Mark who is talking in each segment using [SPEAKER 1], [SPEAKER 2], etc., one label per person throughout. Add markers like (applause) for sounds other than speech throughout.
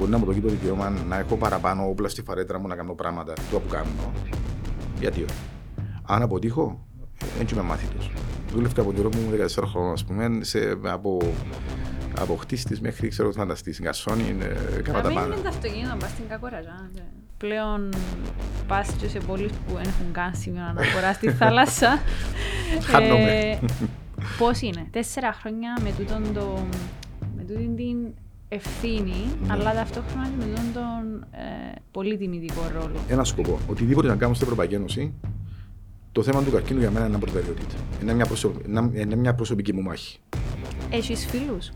[SPEAKER 1] Μπορεί να μου δώσει το δικαίωμα να έχω παραπάνω όπλα στη φαρέτρα μου να κάνω πράγματα του που κάνω. Γιατί όχι. Αν αποτύχω, δεν είμαι μάθητος. Δούλευκα από τον μου 14 χρόνια, ας πούμε, σε, από από χτίστης μέχρι ξέρω φανταστής. Στην Κασόνη
[SPEAKER 2] έκανα τα πάντα. είναι το αυτοκίνητο, πας στην Κακοραζά. Πλέον πας και σε πόλεις που δεν έχουν καν σημείο αναφορά στη θάλασσα. (laughs)
[SPEAKER 1] Χάνομαι. Ε,
[SPEAKER 2] πώς είναι, τέσσερα χρόνια με τούτον το, με τούτον την ευθύνη, ναι. αλλά ταυτόχρονα με τον ε, πολύ τιμητικό ρόλο.
[SPEAKER 1] Ένα σκοπό. Οτιδήποτε να κάνουμε στην Ευρωπαϊκή Ένωση, το θέμα του καρκίνου για μένα είναι προτεραιότητα. Είναι μια, προσω... είναι μια προσωπική μου μάχη.
[SPEAKER 2] Έχεις φίλους;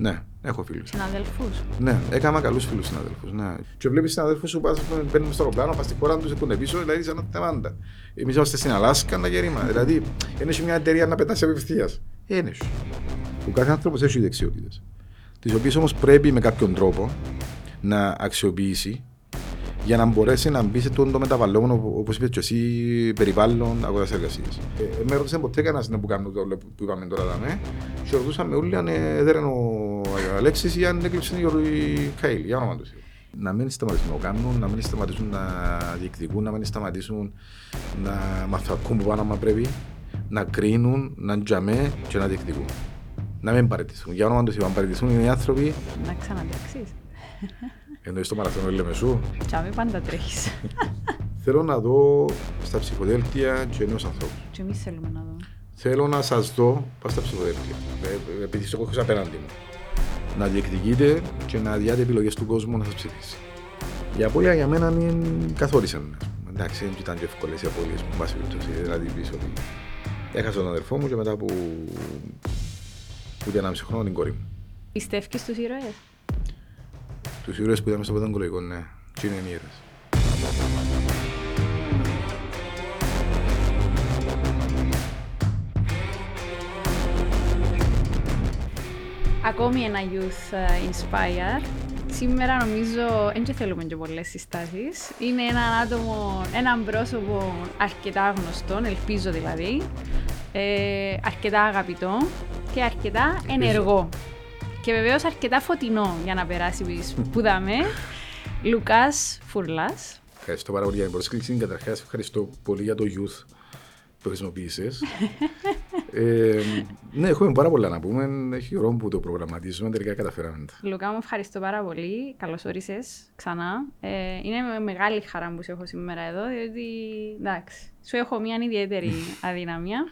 [SPEAKER 1] Ναι, έχω φίλους.
[SPEAKER 2] Συναδελφούς;
[SPEAKER 1] Ναι, έκανα καλούς φίλους συναδελφού. Ναι. Και βλέπεις συναδελφού που παίρνουν στο αεροπλάνο, πας στη χώρα τους, έχουν πίσω, δηλαδή σαν θεμάντα. Εμείς είμαστε στην Αλάσκα, να γερίμα. Δηλαδή, είναι μια εταιρεία να πετάσει απευθείας. Είναι. Ο κάθε άνθρωπος έχει δεξιότητες. Τις οποίες όμως πρέπει με κάποιον τρόπο να αξιοποιήσει για να μπορέσει να μπει σε το μεταβαλλόμενο, όπως είπες και εσύ, περιβάλλον αγοράς εργασίας. Ε, ε, με ρωτήσαν ποτέ κανένας που κάνουμε το που είπαμε τώρα, δάμε, και ρωτούσαμε όλοι αν έδεραν ο Αλέξης ή αν έκλειψε η Καήλ, για όνομα του. Να μην σταματήσουν να κάνουν, να μην σταματήσουν να διεκδικούν, να μην σταματήσουν να μαθακούν που πάνω μα πρέπει, να κρίνουν, να τζαμέ και να διεκδικούν. Να μην παραιτηθούν. Για όνομα του, αν παραιτηθούν είναι οι άνθρωποι.
[SPEAKER 2] Να ξαναδέξει. (laughs)
[SPEAKER 1] Εννοείς το μαραθώνιο Λεμεσού.
[SPEAKER 2] Τι μη πάντα τρέχεις. (laughs)
[SPEAKER 1] Θέλω να δω στα ψηφοδέλτια και νέους ανθρώπους.
[SPEAKER 2] Και εμείς θέλουμε να δω.
[SPEAKER 1] Θέλω να σας δω πάω στα ψηφοδέλτια. Ε, ε, επειδή στο έχω απέναντι μου. Να διεκδικείτε και να διάτε επιλογές του κόσμου να σας ψηφίσει. Η απώλεια για μένα είναι καθόρισαν. Εντάξει, δεν ήταν και εύκολες οι απώλειες μου, βάση περιπτώσει. Δηλαδή πίσω ότι έχασα τον αδερφό μου και μετά που ούτε ένα μισό χρόνο την κόρη μου.
[SPEAKER 2] Πιστεύεις στους ήρωες;
[SPEAKER 1] Τους ήρωες που είδαμε στο πενταγκολικό, ναι. Τι είναι οι ήρωες.
[SPEAKER 2] Ακόμη ένα Youth ε, Inspire. Σήμερα νομίζω δεν θέλουμε και πολλές συστάσεις. Είναι ένα άτομο, έναν πρόσωπο αρκετά γνωστό, ελπίζω δηλαδή, ε, αρκετά αγαπητό και αρκετά ενεργό. Και βεβαίως αρκετά φωτεινό για να περάσει που δάμε. Λουκάς Φουρλά.
[SPEAKER 1] Ευχαριστώ πάρα πολύ για την πρόσκληση. Καταρχάς, ευχαριστώ πολύ για το youth που χρησιμοποίησες. (laughs) ε, ναι, έχουμε πάρα πολλά να πούμε. Έχει χρόνο που το προγραμματίζουμε. Τελικά καταφέραμε.
[SPEAKER 2] Λουκά, μου ευχαριστώ πάρα πολύ. Καλώς όρισες ξανά. Ε, είναι με μεγάλη χαρά που σε έχω σήμερα εδώ, διότι εντάξει, σου έχω μια ιδιαίτερη (laughs) αδυναμία.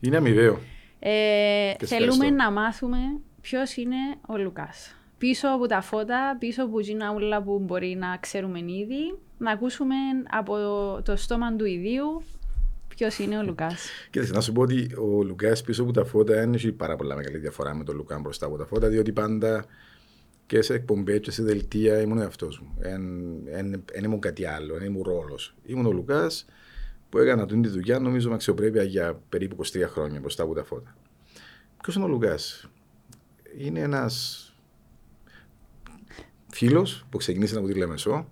[SPEAKER 1] Είναι αμοιβαίο.
[SPEAKER 2] Ε, θέλουμε να μάθουμε ποιος είναι ο Λουκάς. Πίσω από τα φώτα, πίσω από την όλα που μπορεί να ξέρουμε ήδη, να ακούσουμε από το στόμα του ιδίου ποιος είναι ο Λουκάς. (laughs)
[SPEAKER 1] Κοίταξε, να σου πω ότι ο Λουκάς πίσω από τα φώτα δεν έχει πάρα πολλά μεγάλη διαφορά με τον Λουκά μπροστά από τα φώτα, διότι πάντα και σε εκπομπές και σε δελτία ήμουν εαυτός μου. Δεν ήμουν κάτι άλλο, δεν ήμουν ρόλος. Ήμουν ο Λουκάς που έκανα την δουλειά, νομίζω με αξιοπρέπεια για περίπου 23 χρόνια μπροστά από τα φώτα. Ποιος είναι ο Λουκά, είναι ένας φίλος που ξεκίνησε από τη Λεμεσό.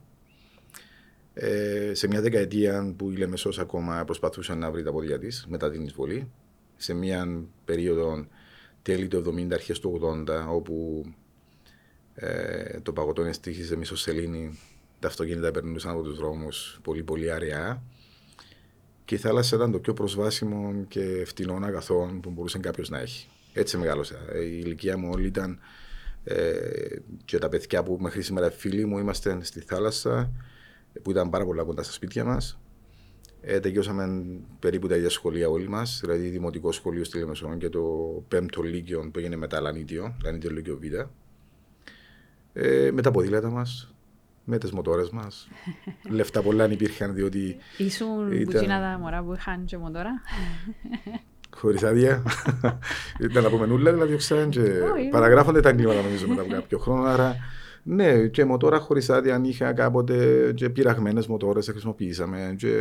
[SPEAKER 1] Ε, σε μια δεκαετία που η Λεμεσός ακόμα προσπαθούσε να βρει τα πόδια της μετά την εισβολή. Σε μια περίοδο τέλη του 70, αρχές του 80, όπου ε, το παγωτό εστίχησε μισοσελήνη, τα αυτοκίνητα περνούσαν από τους δρόμους πολύ πολύ αραιά. Και η θάλασσα ήταν το πιο προσβάσιμο και φτηνό αγαθό που μπορούσε κάποιος να έχει. Έτσι μεγάλωσα. Η ηλικία μου όλη ήταν ε, και τα παιδιά που μέχρι σήμερα φίλοι μου είμαστε στη θάλασσα που ήταν πάρα πολλά κοντά στα σπίτια μας. Ε, τελειώσαμε περίπου τα ίδια σχολεία όλοι μας, δηλαδή δημοτικό σχολείο στη Λεμεσόν και το πέμπτο λύκειο που έγινε μετά Λανίτιο, Λανίτιο Λύκειο Β. Ε, με τα ποδήλατα μας, με τις μοτόρες μας. (laughs) Λεφτά πολλά αν υπήρχαν διότι.
[SPEAKER 2] Ήσουν ήταν... τα μωρά που είχαν και μοτόρα. (laughs)
[SPEAKER 1] Χωρίς άδεια. (laughs) Ήταν από μενούλα, δηλαδή ξέραν και παραγράφονται τα εγκλήματα νομίζω μετά από κάποιο χρόνο. Άρα, ναι, και μοτόρα χωρίς άδεια αν είχα κάποτε και πειραγμένες μοτόρες χρησιμοποιήσαμε. Και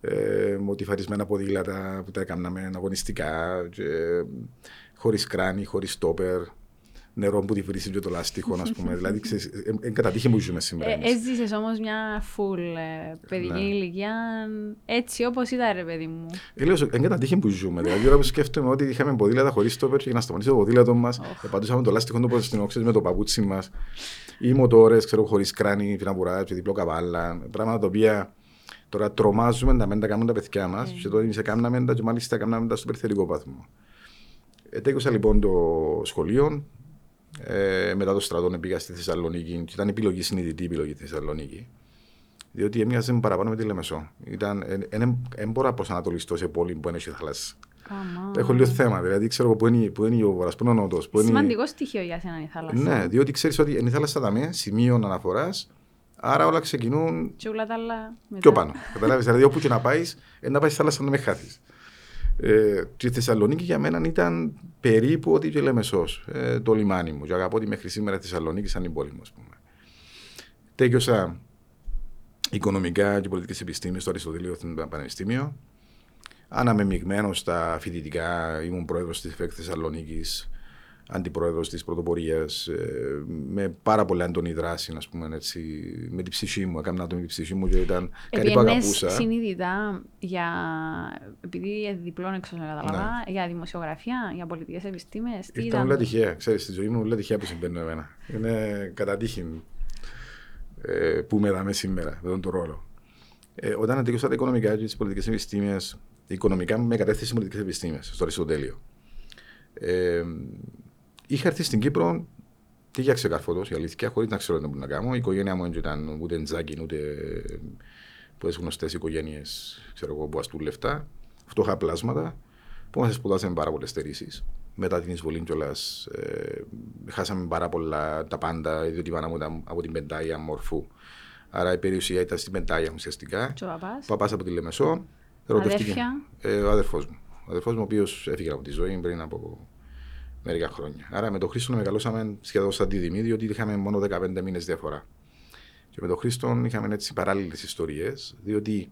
[SPEAKER 1] ε, μοτιφαρισμένα ποδήλατα που τα έκαναμε αγωνιστικά. Χωρίς κράνη, χωρίς στόπερ. Νερό που τη βρύσει και το λάστιχο, ας πούμε. δηλαδή, ξέρεις, εν κατά τύχη που ζούμε σήμερα.
[SPEAKER 2] Ε,
[SPEAKER 1] εμείς.
[SPEAKER 2] έζησες όμως μια full ε, παιδική
[SPEAKER 1] Ναι.
[SPEAKER 2] ηλικία, έτσι όπως ήταν ρε παιδί μου.
[SPEAKER 1] Ε, λέω, εν κατά τύχη που ζούμε. Δηλαδή, ώρα που σκέφτομαι ότι είχαμε ποδήλατα χωρίς στόπερ και για να σταματήσει το ποδήλατο μας,
[SPEAKER 2] Οχ.
[SPEAKER 1] πατούσαμε το λάστιχο του προς την όξες με το παπούτσι μας. Ή μοτόρες, ξέρω, χωρίς κράνη, πιναπουρά, και διπλό καβάλα. Πράγματα τα οποία τώρα τρομάζουμε να μην τα κάνουν τα παιδιά μας.
[SPEAKER 2] Ε.
[SPEAKER 1] Και τότε εμείς έκαναμε τα και μάλιστα έκαναμε τα στο περιθερικό πάθμο. Ετέκουσα λοιπόν το σχολείο. Ε, μετά το στρατό πήγα στη Θεσσαλονίκη. Και ήταν επιλογή, συνειδητή επιλογή στη Θεσσαλονίκη. Διότι έμοιαζε παραπάνω με τη Λεμεσό. Δεν μπορώ να προσανατολιστώ σε πόλη που δεν έχει θάλασσα.
[SPEAKER 2] Αμά.
[SPEAKER 1] Έχω λίγο θέμα. Δηλαδή, ξέρω εγώ που είναι, που είναι ο βορρά, που είναι ο νότος.
[SPEAKER 2] Σημαντικό στοιχείο για σένα η θάλασσα.
[SPEAKER 1] Ναι, διότι ξέρεις ότι είναι η θάλασσα δαμέ, σημείο αναφοράς. Άρα όλα ξεκινούν
[SPEAKER 2] Και όλα τα άλλα μετά.
[SPEAKER 1] πιο πάνω. Κατάλαβε. Δηλαδή, όπου και να πάεις, να πάεις στη θάλασσα να με χάθεις. Ε, και η Θεσσαλονίκη για μένα ήταν περίπου ό,τι και λέμε σως, ε, το λιμάνι μου. Και αγαπώ ότι μέχρι σήμερα η Θεσσαλονίκη σαν την πόλη μου, ας πούμε. Τέκειωσα οικονομικά και πολιτικές επιστήμες στο Αριστοτέλειο στην Πανεπιστήμιο. Αναμεμειγμένο στα φοιτητικά, ήμουν πρόεδρος της ΕΦΕΚ Θεσσαλονίκης, αντιπρόεδρος της πρωτοπορίας, ε, με πάρα πολύ έντονη δράση, ας πούμε, έτσι, με την ψυχή μου. Έκανα το με την ψυχή μου και ήταν κάτι που
[SPEAKER 2] Επιένες
[SPEAKER 1] αγαπούσα.
[SPEAKER 2] συνειδητά για, επειδή διπλών εξω να καταλαβα,
[SPEAKER 1] Ναι.
[SPEAKER 2] για δημοσιογραφία, για πολιτικές επιστήμες, τι
[SPEAKER 1] Ήταν; όλα
[SPEAKER 2] ήταν.
[SPEAKER 1] τυχαία. Ξέρεις, στη ζωή μου όλα τυχαία που συμβαίνουν εμένα. Είναι κατά τύχη ε, που με δάμε σήμερα, με τον το ρόλο. Ε, όταν αντίκουσα τα οικονομικά και τις πολιτικές επιστήμες, οικονομικά με κατεύθυνση στι πολιτικές επιστήμες, στο Αριστοτέλειο. Ε, είχα έρθει στην Κύπρο και για ξεκαρφωτό, η αλήθεια, χωρίς να ξέρω τι να κάνω. Η οικογένεια μου δεν ήταν ούτε τζάκι, ούτε πολλέ γνωστές οικογένειες που αστούν λεφτά. Φτωχά πλάσματα που μας σπουδάσαμε πάρα πολλές στερήσεις. Μετά την εισβολή κιόλας, ε, χάσαμε πάρα πολλά τα πάντα, διότι η μάνα μου ήταν από την Πεντάγια μορφού. Άρα η περιουσία ήταν στην Πεντάγια ουσιαστικά.
[SPEAKER 2] Και ο παπάς;
[SPEAKER 1] Παπάς από τη Λεμεσό. ερωτεύτηκε.
[SPEAKER 2] Αδέρφια;
[SPEAKER 1] Ε, ο αδερφός μου. Ο αδερφός μου, ο οποίος έφυγε από τη ζωή πριν από μερικά χρόνια. Άρα με τον Χρήστο μεγαλώσαμε σχεδόν σαν τη Δημή, διότι είχαμε μόνο 15 μήνες διαφορά. Και με τον Χρήστο είχαμε έτσι παράλληλες ιστορίες, διότι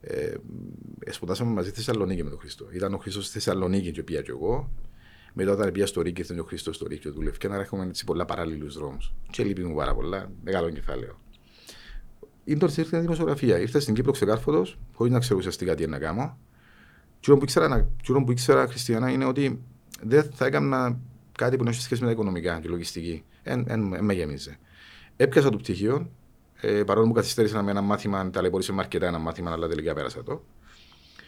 [SPEAKER 1] ε, σπουδάσαμε μαζί στη Θεσσαλονίκη με τον Χρήστο. Ήταν ο Χρήστος στη Θεσσαλονίκη και πήγα κι εγώ. Μετά όταν πήγα στο Ρίκη, ήρθε ο Χρήστος στο Ρίκη και δούλευε. Και άρα έχουμε έτσι πολλά παράλληλους δρόμους. Και λείπει μου πάρα πολλά. Μεγάλο κεφάλαιο. Ήρθε ήρθε η δημοσιογραφία. Ήρθα στην Κύπρο ξεκάρφωτος, χωρίς να ξέρω ουσιαστικά τι είναι να κάνω. Τι που ήξερα, να- εκείνο που ήξερα, Χριστιανά, είναι ότι δεν θα έκανα κάτι που να έχει σχέση με τα οικονομικά και λογιστική. Εν, εν, εν με γέμιζε. Έπιασα το πτυχίο, ε, παρόλο που καθυστέρησα με ένα μάθημα, ταλαιπωρήσε με αρκετά ένα μάθημα, αλλά τελικά πέρασα το.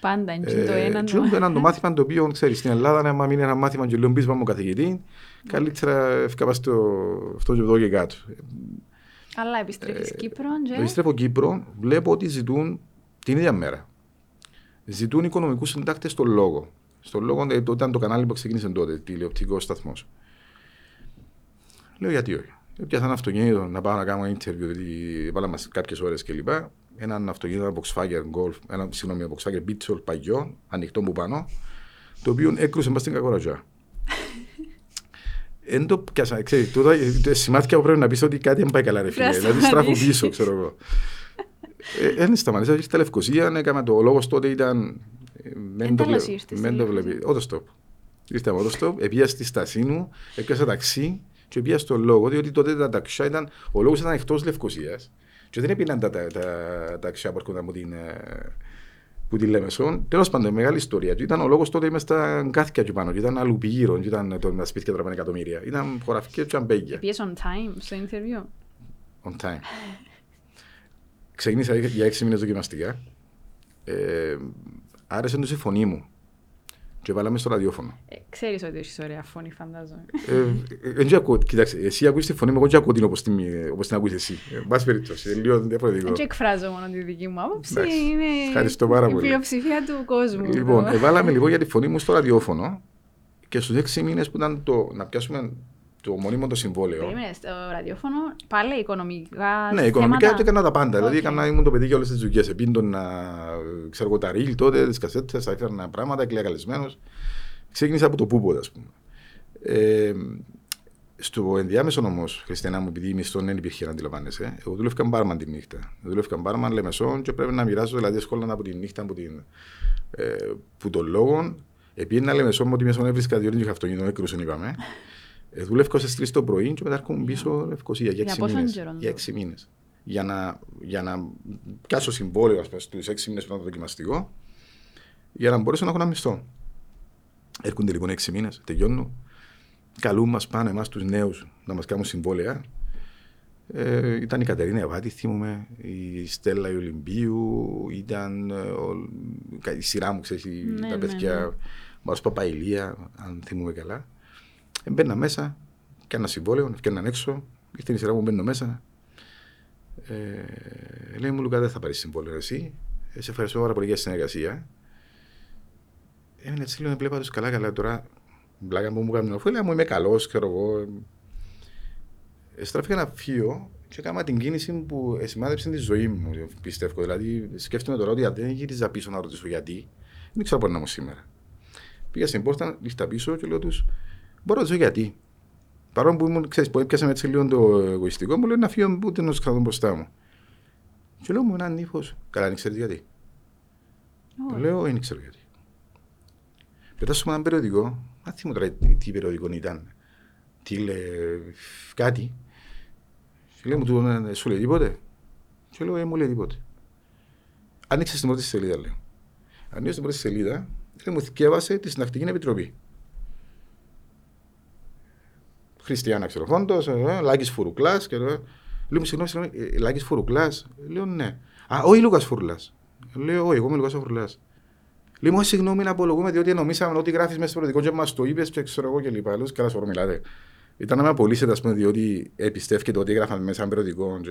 [SPEAKER 2] Πάντα, είναι το
[SPEAKER 1] Ε,
[SPEAKER 2] ένα.
[SPEAKER 1] και όμως έναν το μάθημα το οποίο ξέρεις στην Ελλάδα, άμα μείνει ένα μάθημα και λέω μπεις μου καθηγητή, καλύτερα ευκαπά στο αυτό και εδώ και κάτω.
[SPEAKER 2] Αλλά επιστρέφεις
[SPEAKER 1] Ε,
[SPEAKER 2] Κύπρο και...
[SPEAKER 1] Επιστρέφω Κύπρο, βλέπω ότι ζητούν την ίδια μέρα. Ζητούν οικονομικούς συντάκτες στον λόγο. Στον λόγο ε, ήταν το κανάλι που ξεκίνησε τότε, τηλεοπτικός σταθμός. Λέω γιατί όχι. Πιάσα ένα αυτοκίνητο να πάω να κάνω ένα interview, γιατί βάλαμε κάποιες ώρες κλπ. Έναν αυτοκίνητο, ένα Volkswagen Golf, ένα συγγνώμη, ένα Volkswagen Beetle παγιό, ανοιχτό που πάνω, το οποίο έκρουσε μα στην κακοραζιά. Εν το πιάσα, ξέρεις, τούτα ε, σημάδια που πρέπει να πεις ότι κάτι δεν πάει καλά ρε φίλε,
[SPEAKER 2] Πρέπει να
[SPEAKER 1] δηλαδή στράφω
[SPEAKER 2] σταματήσεις.
[SPEAKER 1] πίσω, ξέρω εγώ. Ε, Δεν σταματήσα, ήρθε στα Λευκοσία, έκανα το λόγος τότε ήταν... ε, Δεν
[SPEAKER 2] Εν
[SPEAKER 1] το
[SPEAKER 2] τέλος
[SPEAKER 1] βλέπω.
[SPEAKER 2] ήρθες
[SPEAKER 1] Δεν
[SPEAKER 2] στη
[SPEAKER 1] το
[SPEAKER 2] Λευκοσία.
[SPEAKER 1] βλέπεις. Ότοστοπ. Ήρθα από ότοστοπ, επία στη Στασίνου, έπιασα ταξί και πήγα στο λόγο, διότι τότε τα ταξιά ήταν, ο λόγος ήταν εκτός Λευκοσίας και δεν έπιναν τα, τα, τα ταξιά που έρχονταν από την, ε, που τη Λέμεσον. Τέλος πάντων, μεγάλη ιστορία. Και ήταν ο λόγος τότε είμαι στα γκάθια του πάνω. Και ήταν αλλού πηγύρω. Και ήταν το, τα σπίτια τραπάνε εκατομμύρια. Ήταν χωραφικέ και αμπέγια.
[SPEAKER 2] Πήγες on time στο interview.
[SPEAKER 1] On time. (laughs) Ξεκίνησα για έξι μήνες δοκιμαστικά. Ε, άρεσε τους η φωνή μου. Και βάλαμε στο ραδιόφωνο.
[SPEAKER 2] Ε, ξέρεις ότι έχεις ωραία φωνή, φαντάζομαι.
[SPEAKER 1] Ε, ε, δεν ακούω, κοιτάξτε, εσύ ακούεις τη φωνή μου, εγώ δεν ακούω την όπως την, όπως την ακούεις εσύ. Ε, Εν πάση περιπτώσει, είναι λίγο διαφορετικό.
[SPEAKER 2] Δεν εκφράζω μόνο τη δική μου άποψη.
[SPEAKER 1] Εντάξει.
[SPEAKER 2] Είναι
[SPEAKER 1] Ευχαριστώ πάρα
[SPEAKER 2] η
[SPEAKER 1] πολύ.
[SPEAKER 2] πλειοψηφία του κόσμου.
[SPEAKER 1] Λοιπόν,
[SPEAKER 2] εδώ.
[SPEAKER 1] εβάλαμε λίγο για τη φωνή μου στο ραδιόφωνο και στους έξι μήνες που ήταν το, να πιάσουμε το μονίμο το συμβόλαιο.
[SPEAKER 2] Περίμενε, στο ραδιόφωνο πάλι οικονομικά
[SPEAKER 1] Ναι, οικονομικά
[SPEAKER 2] θέματα.
[SPEAKER 1] και έκανα τα πάντα. Δηλαδή,
[SPEAKER 2] Οκ.
[SPEAKER 1] έκανα, ήμουν το παιδί για όλες τις δουλειές. Επίντον να ξέρω εγώ τα ρίλ τότε, τις κασέτες, θα έφερνα πράγματα, έκλαια καλεσμένος. Ξεκίνησα από το πούπο, ας πούμε. Ε, στο ενδιάμεσο όμως, Χριστιανά μου, επειδή η μισθό δεν υπήρχε να αντιλαμβάνεσαι, εγώ δούλευκα μπάρμαν τη νύχτα. Δούλευκα μπάρμαν λεμεσόν και πρέπει να μοιράζω δηλαδή σχόλια από τη νύχτα από την, ε, που των λόγων. Επειδή ένα λεμεσόν μου ότι μέσω έβρισκα διότι είχα αυτοκίνητο, έκρουσαν είπαμε. Ε, δούλευκα στις 3 το πρωί και μετά έρχομαι πίσω Λευκοσία για 6
[SPEAKER 2] πόσο
[SPEAKER 1] μήνες.
[SPEAKER 2] καιρό
[SPEAKER 1] Για
[SPEAKER 2] το;
[SPEAKER 1] 6 μήνες. Για να, για να πιάσω συμβόλαιο ας πούμε, στους 6 μήνες πριν το δοκιμαστικό για να μπορέσω να έχω ένα μισθό. Έρχονται λοιπόν 6 μήνες, τελειώνω. Καλούν μας πάνε εμάς τους νέους να μας κάνουν συμβόλαια. Ε, ήταν η Κατερίνα Ευάτη, θυμούμαι, η Στέλλα η Ολυμπίου, ήταν ε, ο- η σειρά μου, ξέρεις, η-
[SPEAKER 2] Ναι,
[SPEAKER 1] τα
[SPEAKER 2] ναι,
[SPEAKER 1] παιδιά,
[SPEAKER 2] ναι.
[SPEAKER 1] μας Παπαϊλία, αν θυμούμε καλά. Ε, μπαίνα μέσα, κάνα συμβόλαιο, έφτιαναν έξω, ήρθε η σειρά μου, μπαίνω μέσα. Ε, λέει μου, Λουκά, δεν θα πάρεις συμβόλαιο εσύ. Ε, σε ευχαριστώ πάρα πολύ για τη συνεργασία. Έμεινε έτσι λίγο, βλέπα τους καλά καλά τώρα. Μπλάκα μου μου έκανε οφέλεια μου, είμαι καλός, ξέρω εγώ. Ε, στράφηκα να φύγω και έκανα την κίνηση που σημάδεψε τη ζωή μου, πιστεύω. Δηλαδή, σκέφτομαι τώρα ότι αν δεν γύριζα πίσω να ρωτήσω γιατί, δεν ξέρω πού να είμαι σήμερα. Πήγα στην πόρτα, ήρθα πίσω και λέω τους, μπορώ να ρωτήσω γιατί. Παρόλο που ήμουν, ξέρεις, που έπιασαμε έτσι λίγο το εγωιστικό, μου λέει να φύγω ούτε να σου κρατώ μπροστά μου. Και λέω μου έναν ύφο, καλά, δεν ξέρεις γιατί.
[SPEAKER 2] Ω,
[SPEAKER 1] Λέω, δεν ξέρω γιατί. Πετάσουμε ένα περιοδικό, δεν θυμάμαι τώρα τι, τι περιοδικό ήταν. Τι λέει, κάτι. Και λέει μου, του, «Ε, σου λέει τίποτε. Και λέω, ε, μου λέει τίποτε. Άνοιξε στην πρώτη σελίδα, λέω. Ανοίξε στην πρώτη σελίδα, λέει, μου θυκεύασε τη Συντακτική Επιτροπή. Χριστιανά Ξεροφόντο, ε, Λάκης Φουρουκλάς. Και, ε, λέω, μου συγγνώμη, συγγνώμη, ε, Λάκης Φουρουκλάς. Λέω, ναι. Α, όχι Λούκας Φουρλάς. Λέω, όχι, εγώ είμαι Λούκας Φουρλάς. Λέει μου, «Ε, συγγνώμη να απολογούμε, διότι νομίσαμε ότι γράφεις μέσα στο περιοδικό και μας το είπες και ξέρω εγώ και λοιπά. Λέω, καλά, σωρό μιλάτε. Ήταν να με απολύσετε, ας πούμε, διότι επιστεύκεται ότι έγραφαν μέσα ένα περιοδικό. Και...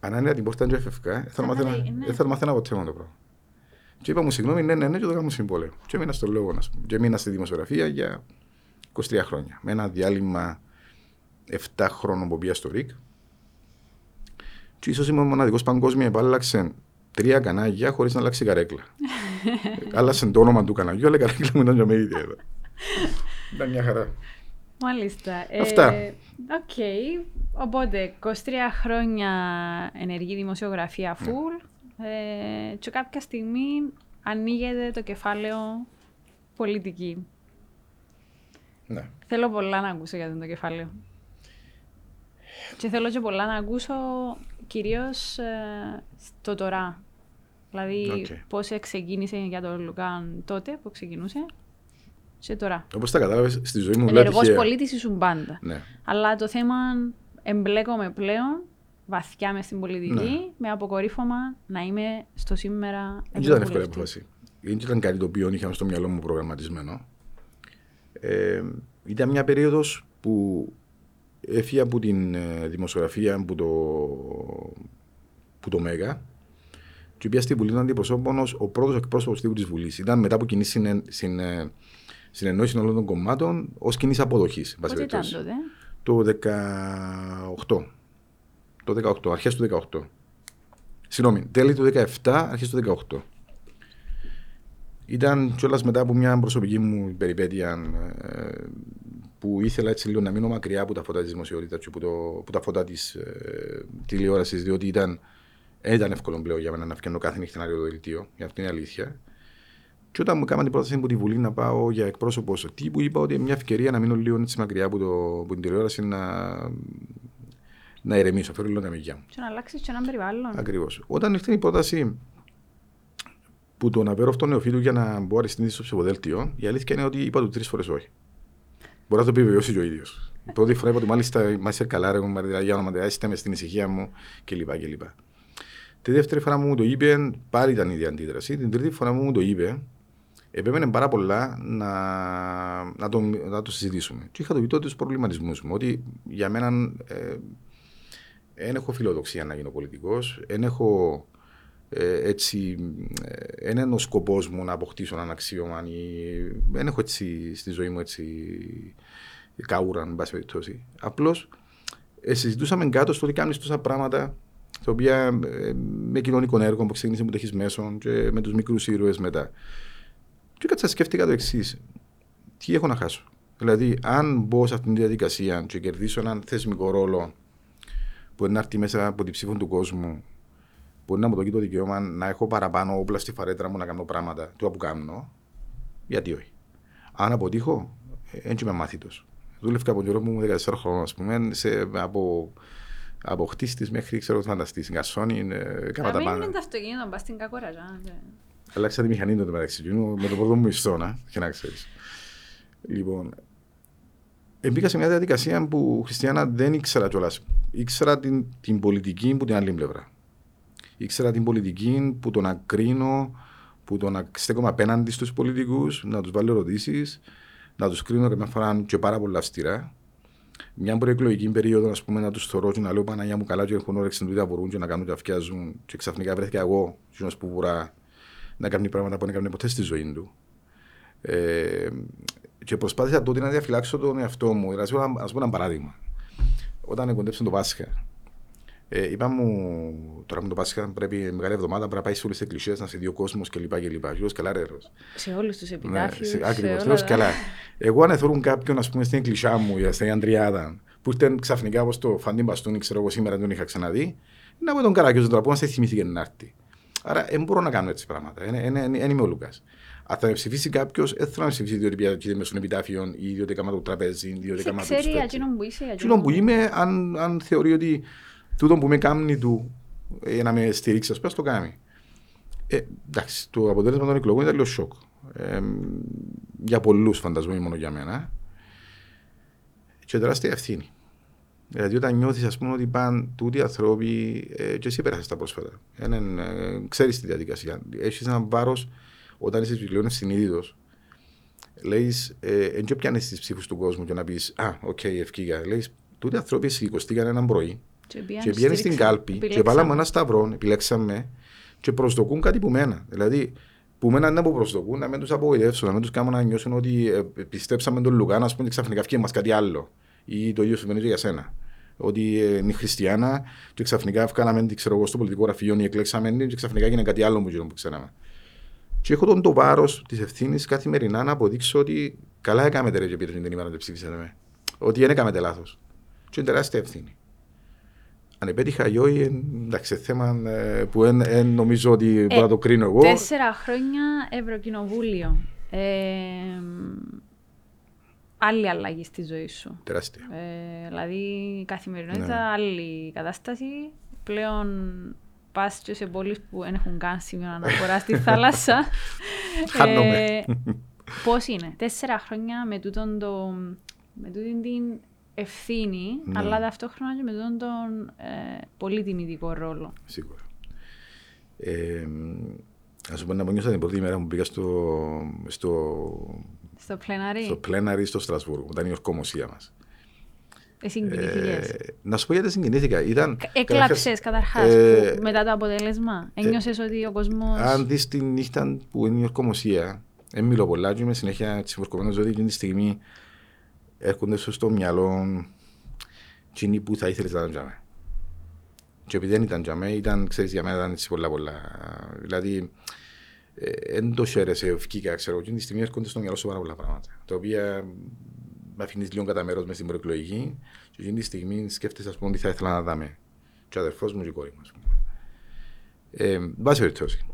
[SPEAKER 1] Αν άνοιξα την πόρτα και έφευκα, δεν θα
[SPEAKER 2] Θα
[SPEAKER 1] μάθαινα-
[SPEAKER 2] λέει, ναι.
[SPEAKER 1] δεν θα μάθαινα ποτέ μόνο το πράγμα. Και είπα μου, συγγνώμη, ναι, ναι, ναι, και το κάνω συμβόλαιο. Και έμεινα στο λόγο, ας πούμε. Και έμεινα στη δημοσιογραφία για 23 χρόνια. Με ένα διάλειμμα 7 χρόνων που πήγα στο ΡΙΚ. Και ίσως είμαι ο μοναδικός παγκόσμια που άλλαξε τρία κανάλια χωρίς να αλλάξει η καρέκλα. (laughs) Άλλασε το όνομα του καναλιού, αλλά η καρέκλα μου ήταν και με ίδια. εδώ. Ήταν μια χαρά.
[SPEAKER 2] Μάλιστα.
[SPEAKER 1] Αυτά.
[SPEAKER 2] Ε, Οκ. Οπότε, 23 χρόνια ενεργή δημοσιογραφία
[SPEAKER 1] Ναι.
[SPEAKER 2] full. Ε, και κάποια στιγμή ανοίγεται το κεφάλαιο πολιτική.
[SPEAKER 1] Ναι.
[SPEAKER 2] Θέλω πολλά να ακούσω για το κεφάλαιο. Και θέλω και πολλά να ακούσω κυρίως ε, στο τώρα. Δηλαδή
[SPEAKER 1] Οκ.
[SPEAKER 2] πώς ξεκίνησε για τον Λουκάν τότε που ξεκινούσε και τώρα.
[SPEAKER 1] Όπως τα κατάλαβες, στη ζωή μου
[SPEAKER 2] Ενεργός
[SPEAKER 1] τυχαία.
[SPEAKER 2] πολίτης ήσουν πάντα.
[SPEAKER 1] Ναι.
[SPEAKER 2] Αλλά το θέμα εμπλέκομαι πλέον βαθιά μες στην πολιτική
[SPEAKER 1] Ναι.
[SPEAKER 2] με αποκορύφωμα να είμαι στο σήμερα
[SPEAKER 1] Δεν ήταν εύκολη
[SPEAKER 2] ευρωβουλευτής.
[SPEAKER 1] απόφαση. Δεν ήταν κάτι το οποίο είχαμε στο μυαλό μου προγραμματισμένο. Ε, ήταν μια περίοδος που έφυγα από την ε, δημοσιογραφία που το, που το Μέγα και πήγα στη Βουλή των Αντιπροσώπων ως ο πρώτος εκπρόσωπος τύπου της Βουλής. Ήταν μετά από κοινή συνε, συνε, συνεννόησης όλων των κομμάτων ως κοινή αποδοχής.
[SPEAKER 2] Πότε ήταν τότε;
[SPEAKER 1] Το 18. Το 18, αρχές του 18. Συγγνώμη, τέλη του 17, αρχές του 18. Ήταν κιόλας μετά από μια προσωπική μου περιπέτεια ε, που ήθελα έτσι λίγο να μείνω μακριά από τα φώτα της δημοσιότητας και από, το, από τα φώτα της ε, τηλεόρασης διότι ήταν, δεν ήταν εύκολο πλέον για μένα να φτιάχνω κάθε νύχτα ένα δελτίο, για αυτή είναι η αλήθεια. Και όταν μου έκαναν την πρόταση από τη Βουλή να πάω για εκπρόσωπος τύπου, είπα ότι είναι μια ευκαιρία να μείνω λίγο έτσι μακριά από, το, από την τηλεόραση να, να ηρεμήσω, φέρω λίγο τα μυγιά μου.
[SPEAKER 2] Και να αλλάξεις και έναν περιβάλλον.
[SPEAKER 1] Ακριβώς. Όταν ήρθε η πρόταση που το να φέρω αυτόν τον νεοφύτου για να μπω αριστείδη στο ψηφοδέλτιο, η αλήθεια είναι ότι είπα του τρεις φορές όχι. Μπορεί να το επιβεβαιώσει και ο ίδιος. Η πρώτη φορά είπα ότι μάλιστα μάλιστα καλά, ρε, μάλιστα, για όνομα είστε μες στην ησυχία μου κλπ. κλπ. Τη δεύτερη φορά μου το είπε, πάλι ήταν η ίδια αντίδραση. Την τρίτη φορά μου το είπε, επέμενε πάρα πολλά να, να, το, να το συζητήσουμε. Και είχα το πει τότε τους προβληματισμούς μου, ότι για μένα ε, δεν έχω φιλοδοξία να γίνω πολιτικός, δεν έχω ε, έτσι, ε, δεν είναι ο σκοπός μου να αποκτήσω έναν αξίωμα ή δεν έχω έτσι στη ζωή μου έτσι καούρα, εν πάση περιπτώσει. Απλώς ε, συζητούσαμε κάτω στο ότι κάνεις τόσα πράγματα τα οποία ε, με κοινωνικό έργο που ξεκίνησες με το έχεις μέσον και με τους μικρούς ήρωες μετά. Και κάτσα σκέφτηκα το εξής. Τι έχω να χάσω; Δηλαδή, αν μπω σε αυτήν τη διαδικασία και κερδίσω έναν θεσμικό ρόλο που είναι να έρθει μέσα από την ψήφο του κόσμου, που να μου δώσει το δικαίωμα να έχω παραπάνω όπλα στη φαρέτρα μου να κάνω πράγματα του που κάνω, γιατί όχι. Αν αποτύχω, δεν είμαι μάθητος. Δούλευκα από τον καιρό μου 14 χρόνια, ας πούμε, σε, από, από χτίστης μέχρι ξέρω φανταστής, γκασόνι, κάμα τα
[SPEAKER 2] μην
[SPEAKER 1] πάντα.
[SPEAKER 2] είναι το αυτοκίνητο, πας στην κακοραζά.
[SPEAKER 1] Αλλάξα τη μηχανή τότε μεταξύ του, με το πρώτο μου μισθό, να, και να ξέρεις. Λοιπόν, μπήκα σε μια διαδικασία που Χριστιανά δεν ήξερα κιόλας. Ήξερα την, την πολιτική που την άλλη πλευρά. Ήξερα την πολιτική που το να κρίνω, που το να στέκομαι απέναντι στους πολιτικούς, να τους βάλω ερωτήσεις, να τους κρίνω καμιά φορά και πάρα πολλά αυστηρά. Μια προεκλογική περίοδο, ας πούμε, να τους θωρώ και να λέω Παναγία μου καλά, και έχουν όρεξη να μπορούν και να κάνουν και αυκιάζουν. Και ξαφνικά βρέθηκα εγώ, κοινό που βουρά, να κάνει πράγματα που δεν έκανε ποτέ στη ζωή του. Ε, και προσπάθησα τότε να διαφυλάξω τον εαυτό μου. Δηλαδή, ας πούμε ένα παράδειγμα. Όταν κοντέψαν το Πάσχα, ε, είπα μου τώρα με το Πάσχα πρέπει μεγάλη εβδομάδα πρέπει να πάει σε όλες τις εκκλησίες να σε δει ο κόσμος κλπ. κλπ. Λέω καλά, ρε.
[SPEAKER 2] Σε όλους τους επιτάφιους.
[SPEAKER 1] Ναι, Ακριβώς. Λέω καλά. Εγώ αν εθώρουν κάποιον ας πούμε, στην εκκλησιά μου για στην Αντριάδα που ήταν ξαφνικά όπως το φαντί μπαστούνι, ξέρω εγώ σήμερα δεν τον είχα ξαναδεί, να με τον καράκιο τώρα που να σε θυμήθηκε να έρθει. Άρα δεν μπορώ να κάνω έτσι πράγματα. Δεν είμαι ο Λούκας. Αν θα με ψηφίσει κάποιος, δεν θα με ψηφίσει διότι πήγα με στον επιτάφιο ή διότι κάμα το τραπέζι, διότι κάμα το
[SPEAKER 2] Ξέρει εκείνον που είσαι.
[SPEAKER 1] Εκείνον που είμαι, αν, αν θεωρεί ότι τούτο που με κάνει του ε, να με στηρίξει, ας πούμε, το κάνει. Ε, εντάξει, το αποτέλεσμα των εκλογών ήταν λίγο σοκ. Ε, για πολλούς φαντασμού, μόνο για μένα. Και τεράστια ευθύνη. Δηλαδή, όταν νιώθεις, ας πούμε, ότι πάνε τούτοι άνθρωποι, ε, και εσύ πέρασες τα πρόσφατα. Ε, ε, Ξέρεις τη διαδικασία. Έχεις ένα βάρος όταν είσαι πλέον συνείδητο. Λέει, δεν ε, πιάνει τις ψήφους του κόσμου και να πεις Α, οκ, okay, ευκήγα. Λέει, τούτοι άνθρωποι σηκωστήκαν έναν πρωί και πήγαινε στην κάλπη και βάλαμε ένα σταυρό, επιλέξαμε και προσδοκούν κάτι που μένα. Δηλαδή, που μένα να που προσδοκούν, να μην τους απογοητεύσουν, να μην τους κάνουν να νιώσουν ότι ε, πιστέψαμε τον Λουκά, να πούμε ξαφνικά φτιάχνει μας κάτι άλλο. Ή το ίδιο συμβαίνει για σένα. Ότι ε, είναι χριστιανά και ξαφνικά βγάλαμε την ξέρω εγώ στο πολιτικό γραφείο ή εκλέξαμε και ξαφνικά έγινε κάτι άλλο που, που ξέραμε. Και έχω τον το βάρος της ευθύνης καθημερινά να αποδείξω ότι καλά έκαμε τερέ και πήρε την ημέρα να ψήφισατε Ότι δεν έκαμε λάθος. Και είναι τεράστια ευθύνη αν επέτυχα ή όχι, εντάξει, θέμα ε, που εν, νομίζω ότι ε, μπορώ να το κρίνω εγώ.
[SPEAKER 2] Τέσσερα χρόνια Ευρωκοινοβούλιο. Ε, άλλη αλλαγή στη ζωή σου.
[SPEAKER 1] Τεράστια.
[SPEAKER 2] Ε, δηλαδή, καθημερινότητα, ναι. άλλη κατάσταση. Πλέον πας και σε πόλεις που δεν έχουν καν σημείο αναφορά στη (laughs) θάλασσα.
[SPEAKER 1] Χάνομαι.
[SPEAKER 2] ε, Πώς είναι, τέσσερα χρόνια με τούτον το. Με τούτην την ευθύνη, ναι. αλλά ταυτόχρονα και με τον, τον ε, πολύ τιμητικό ρόλο.
[SPEAKER 1] Σίγουρα. Ε, Α σου πω να νιώσα την πρώτη μέρα που πήγα στο. στο
[SPEAKER 2] στο πλέναρι.
[SPEAKER 1] Στο πλέναρι στο Στρασβούργο, ήταν η ορκομοσία μας.
[SPEAKER 2] Εσύ συγκινήθηκες.
[SPEAKER 1] Ε, να σου πω γιατί συγκινήθηκα. Ήταν,
[SPEAKER 2] Έκλαψες καταρχάς ε, με, το αποτέλεσμα. Ε, Ένιωσες ότι ο κόσμος...
[SPEAKER 1] Αν δεις τη νύχτα που είναι η ορκομοσία, δεν μιλώ πολλά και είμαι συνέχεια συμφορκωμένος ότι εκείνη τη στιγμή έρχονται στο μυαλό εκείνοι που θα ήθελες να ήταν για Και επειδή δεν ήταν για μένα, ήταν, ξέρεις, για μένα ήταν έτσι πολλά πολλά. Δηλαδή, δεν ε, το χαίρεσαι, ευκήκα, ξέρω, εκείνη τη στιγμή έρχονται στο μυαλό σου πάρα πολλά πράγματα. Τα οποία με αφήνεις λίγο κατά μέρος μες στην προεκλογική και εκείνη τη στιγμή σκέφτεσαι, ας πούμε, ότι θα ήθελα να δάμε. Και ο αδερφός μου και η κόρη μου, ας πούμε. Ε, βάση περιπτώσει.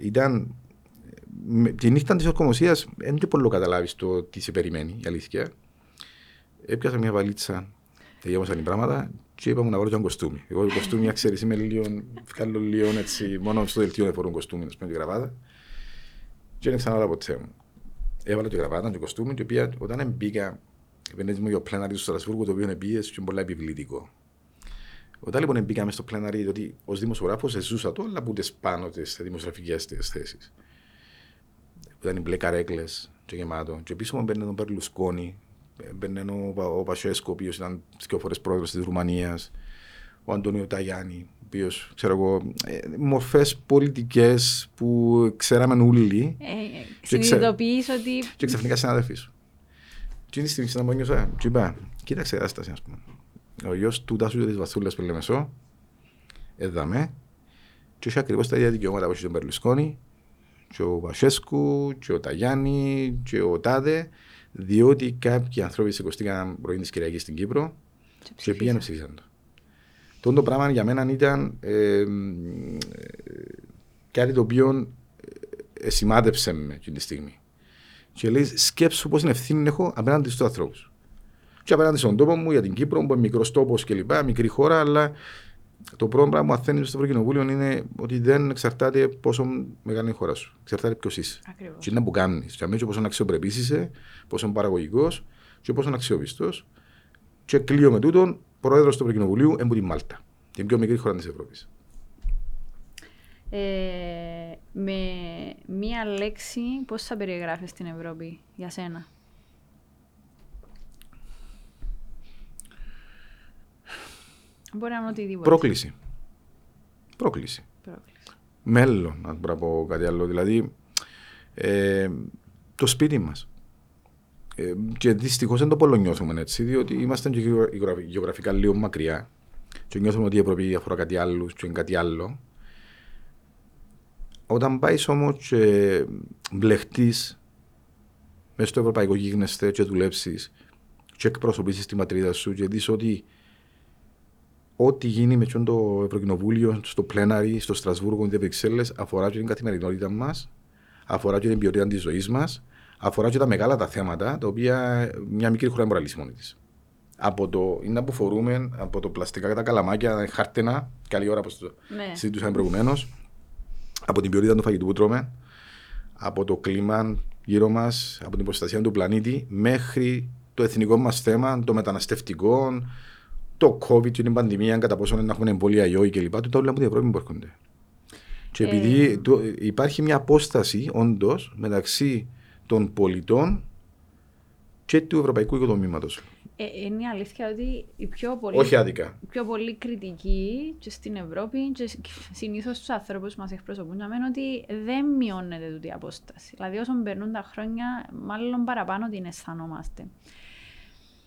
[SPEAKER 1] Ήταν τη νύχτα της ορκομοσία δεν και πολύ καταλάβεις το τι σε περιμένει, η αλήθεια έπιασα μια βαλίτσα, τελειώμασαν οι πράγματα και είπα μου να βρω ένα κοστούμι. Εγώ το κοστούμι, ξέρεις, είμαι λίγο, βγάλω λίγο έτσι, μόνο στο δελτίο δεν φορούν κοστούμι, να πούμε, τη γραβάτα. Και δεν ξανά ποτέ μου. Έβαλα τη γραβάτα, το κοστούμι και οποία, όταν μπήκα, επενέζει μου για το πλέναρι του Στρασβούργου, το οποίο είναι πίεση και πολύ επιβλητικό. Όταν λοιπόν μπήκαμε στο πλέναρι, διότι ως δημοσιογράφος ζούσα το, αλλά ούτε πάνω τις δημοσιογραφικές θέσεις. Ήταν οι μπλε καρέκλες και γεμάτο. Και πίσω μου μπαίνει τον Περλουσκόνη, Μπαίνει ο, ο Πασέσκο, ο οποίος ήταν δύο φορές πρόεδρος της Ρουμανίας, ο Αντώνιο Ταγιάννη, ο οποίος ξέρω εγώ, ε, μορφές πολιτικές που ξέραμε όλοι.
[SPEAKER 2] Ε, Συνειδητοποιείς ότι.
[SPEAKER 1] Και ξαφνικά συνάδελφοί σου. Και είναι τη στιγμή να νιώσα, και είπα, κοίταξε κατάσταση, ας πούμε. Ο γιος του Τάσου της Βαθούλα που λέμε σώ, έδαμε, και είχε ακριβώς τα ίδια δικαιώματα που είχε τον Περλουσκόνη, και ο Πασέσκου, και ο Ταγιάννη, και ο Τάδε, διότι κάποιοι άνθρωποι σηκωστήκαν πρωί της Κυριακής στην Κύπρο και, και πήγαν ψήφισαν το. Το το πράγμα για μένα ήταν ε, κάτι το οποίο ε, σημάδεψε με εκείνη τη στιγμή. Και λέει, σκέψου πώς είναι ευθύνη έχω απέναντι στους ανθρώπους. Και απέναντι στον τόπο μου για την Κύπρο, που είναι μικρός τόπος κλπ. Μικρή χώρα, αλλά το πρώτο πράγμα που μαθαίνει στο Ευρωκοινοβούλιο είναι ότι δεν εξαρτάται πόσο μεγάλη είναι η χώρα σου. Εξαρτάται ποιος είσαι.
[SPEAKER 2] Ακριβώς.
[SPEAKER 1] Και είναι που κάνεις. Και αμέσω πόσο αξιοπρεπή είσαι, πόσο παραγωγικός και πόσο αξιόπιστος. Και κλείω με τούτον, πρόεδρος του Ευρωκοινοβουλίου είναι τη Μάλτα. Την πιο μικρή χώρα της Ευρώπης.
[SPEAKER 2] Ε, με μία λέξη, πώς θα περιγράφεις την Ευρώπη για σένα; Μπορεί να είναι οτιδήποτε.
[SPEAKER 1] Πρόκληση. Πρόκληση.
[SPEAKER 2] Πρόκληση.
[SPEAKER 1] Μέλλον, να μπορώ να πω κάτι άλλο. Δηλαδή, ε, το σπίτι μας. Ε, και δυστυχώς δεν το πολύ νιώθουμε έτσι, διότι είμαστε και γεωγραφ- γεωγραφικά λίγο μακριά. Και νιώθουμε ότι η Ευρώπη αφορά κάτι άλλο και είναι κάτι άλλο. Όταν πάεις όμως και μπλεχτείς μέσα στο ευρωπαϊκό γίγνεσθε και δουλέψεις και εκπροσωπήσεις τη ματρίδα σου και δεις ότι ό,τι γίνει με ποιον το Ευρωκοινοβούλιο, στο πλέναρι, στο Στρασβούργο, στις Βρυξέλλες, αφορά και την καθημερινότητα μας, αφορά και την ποιότητα της ζωής μας, αφορά και τα μεγάλα τα θέματα, τα οποία μια μικρή χώρα δεν μπορεί να λύσει μόνη της. Από το είναι που φορούμε, από το πλαστικά τα καλαμάκια, χάρτενα, καλή ώρα που το
[SPEAKER 2] Ναι.
[SPEAKER 1] συζητούσαμε προηγουμένως, από την ποιότητα του φαγητού που τρώμε, από το κλίμα γύρω μας, από την προστασία του πλανήτη, μέχρι το εθνικό μας θέμα, το μεταναστευτικό, το COVID και την πανδημία, κατά πόσο να έχουμε εμβόλια ή όχι κλπ. Τούτα όλα από την Ευρώπη που έρχονται. Και επειδή
[SPEAKER 2] Ε.
[SPEAKER 1] το- υπάρχει μια απόσταση όντως μεταξύ των πολιτών και του ευρωπαϊκού οικοδομήματος.
[SPEAKER 2] Ε, είναι η αλήθεια ότι οι πιο πολύ,
[SPEAKER 1] Όχι άδικα.
[SPEAKER 2] οι πιο πολύ κριτικοί και στην Ευρώπη και συνήθως τους ανθρώπου που μας εκπροσωπούν να μένουν ότι δεν μειώνεται τούτη η απόσταση. Δηλαδή, όσο περνούν τα χρόνια, μάλλον παραπάνω την αισθανόμαστε.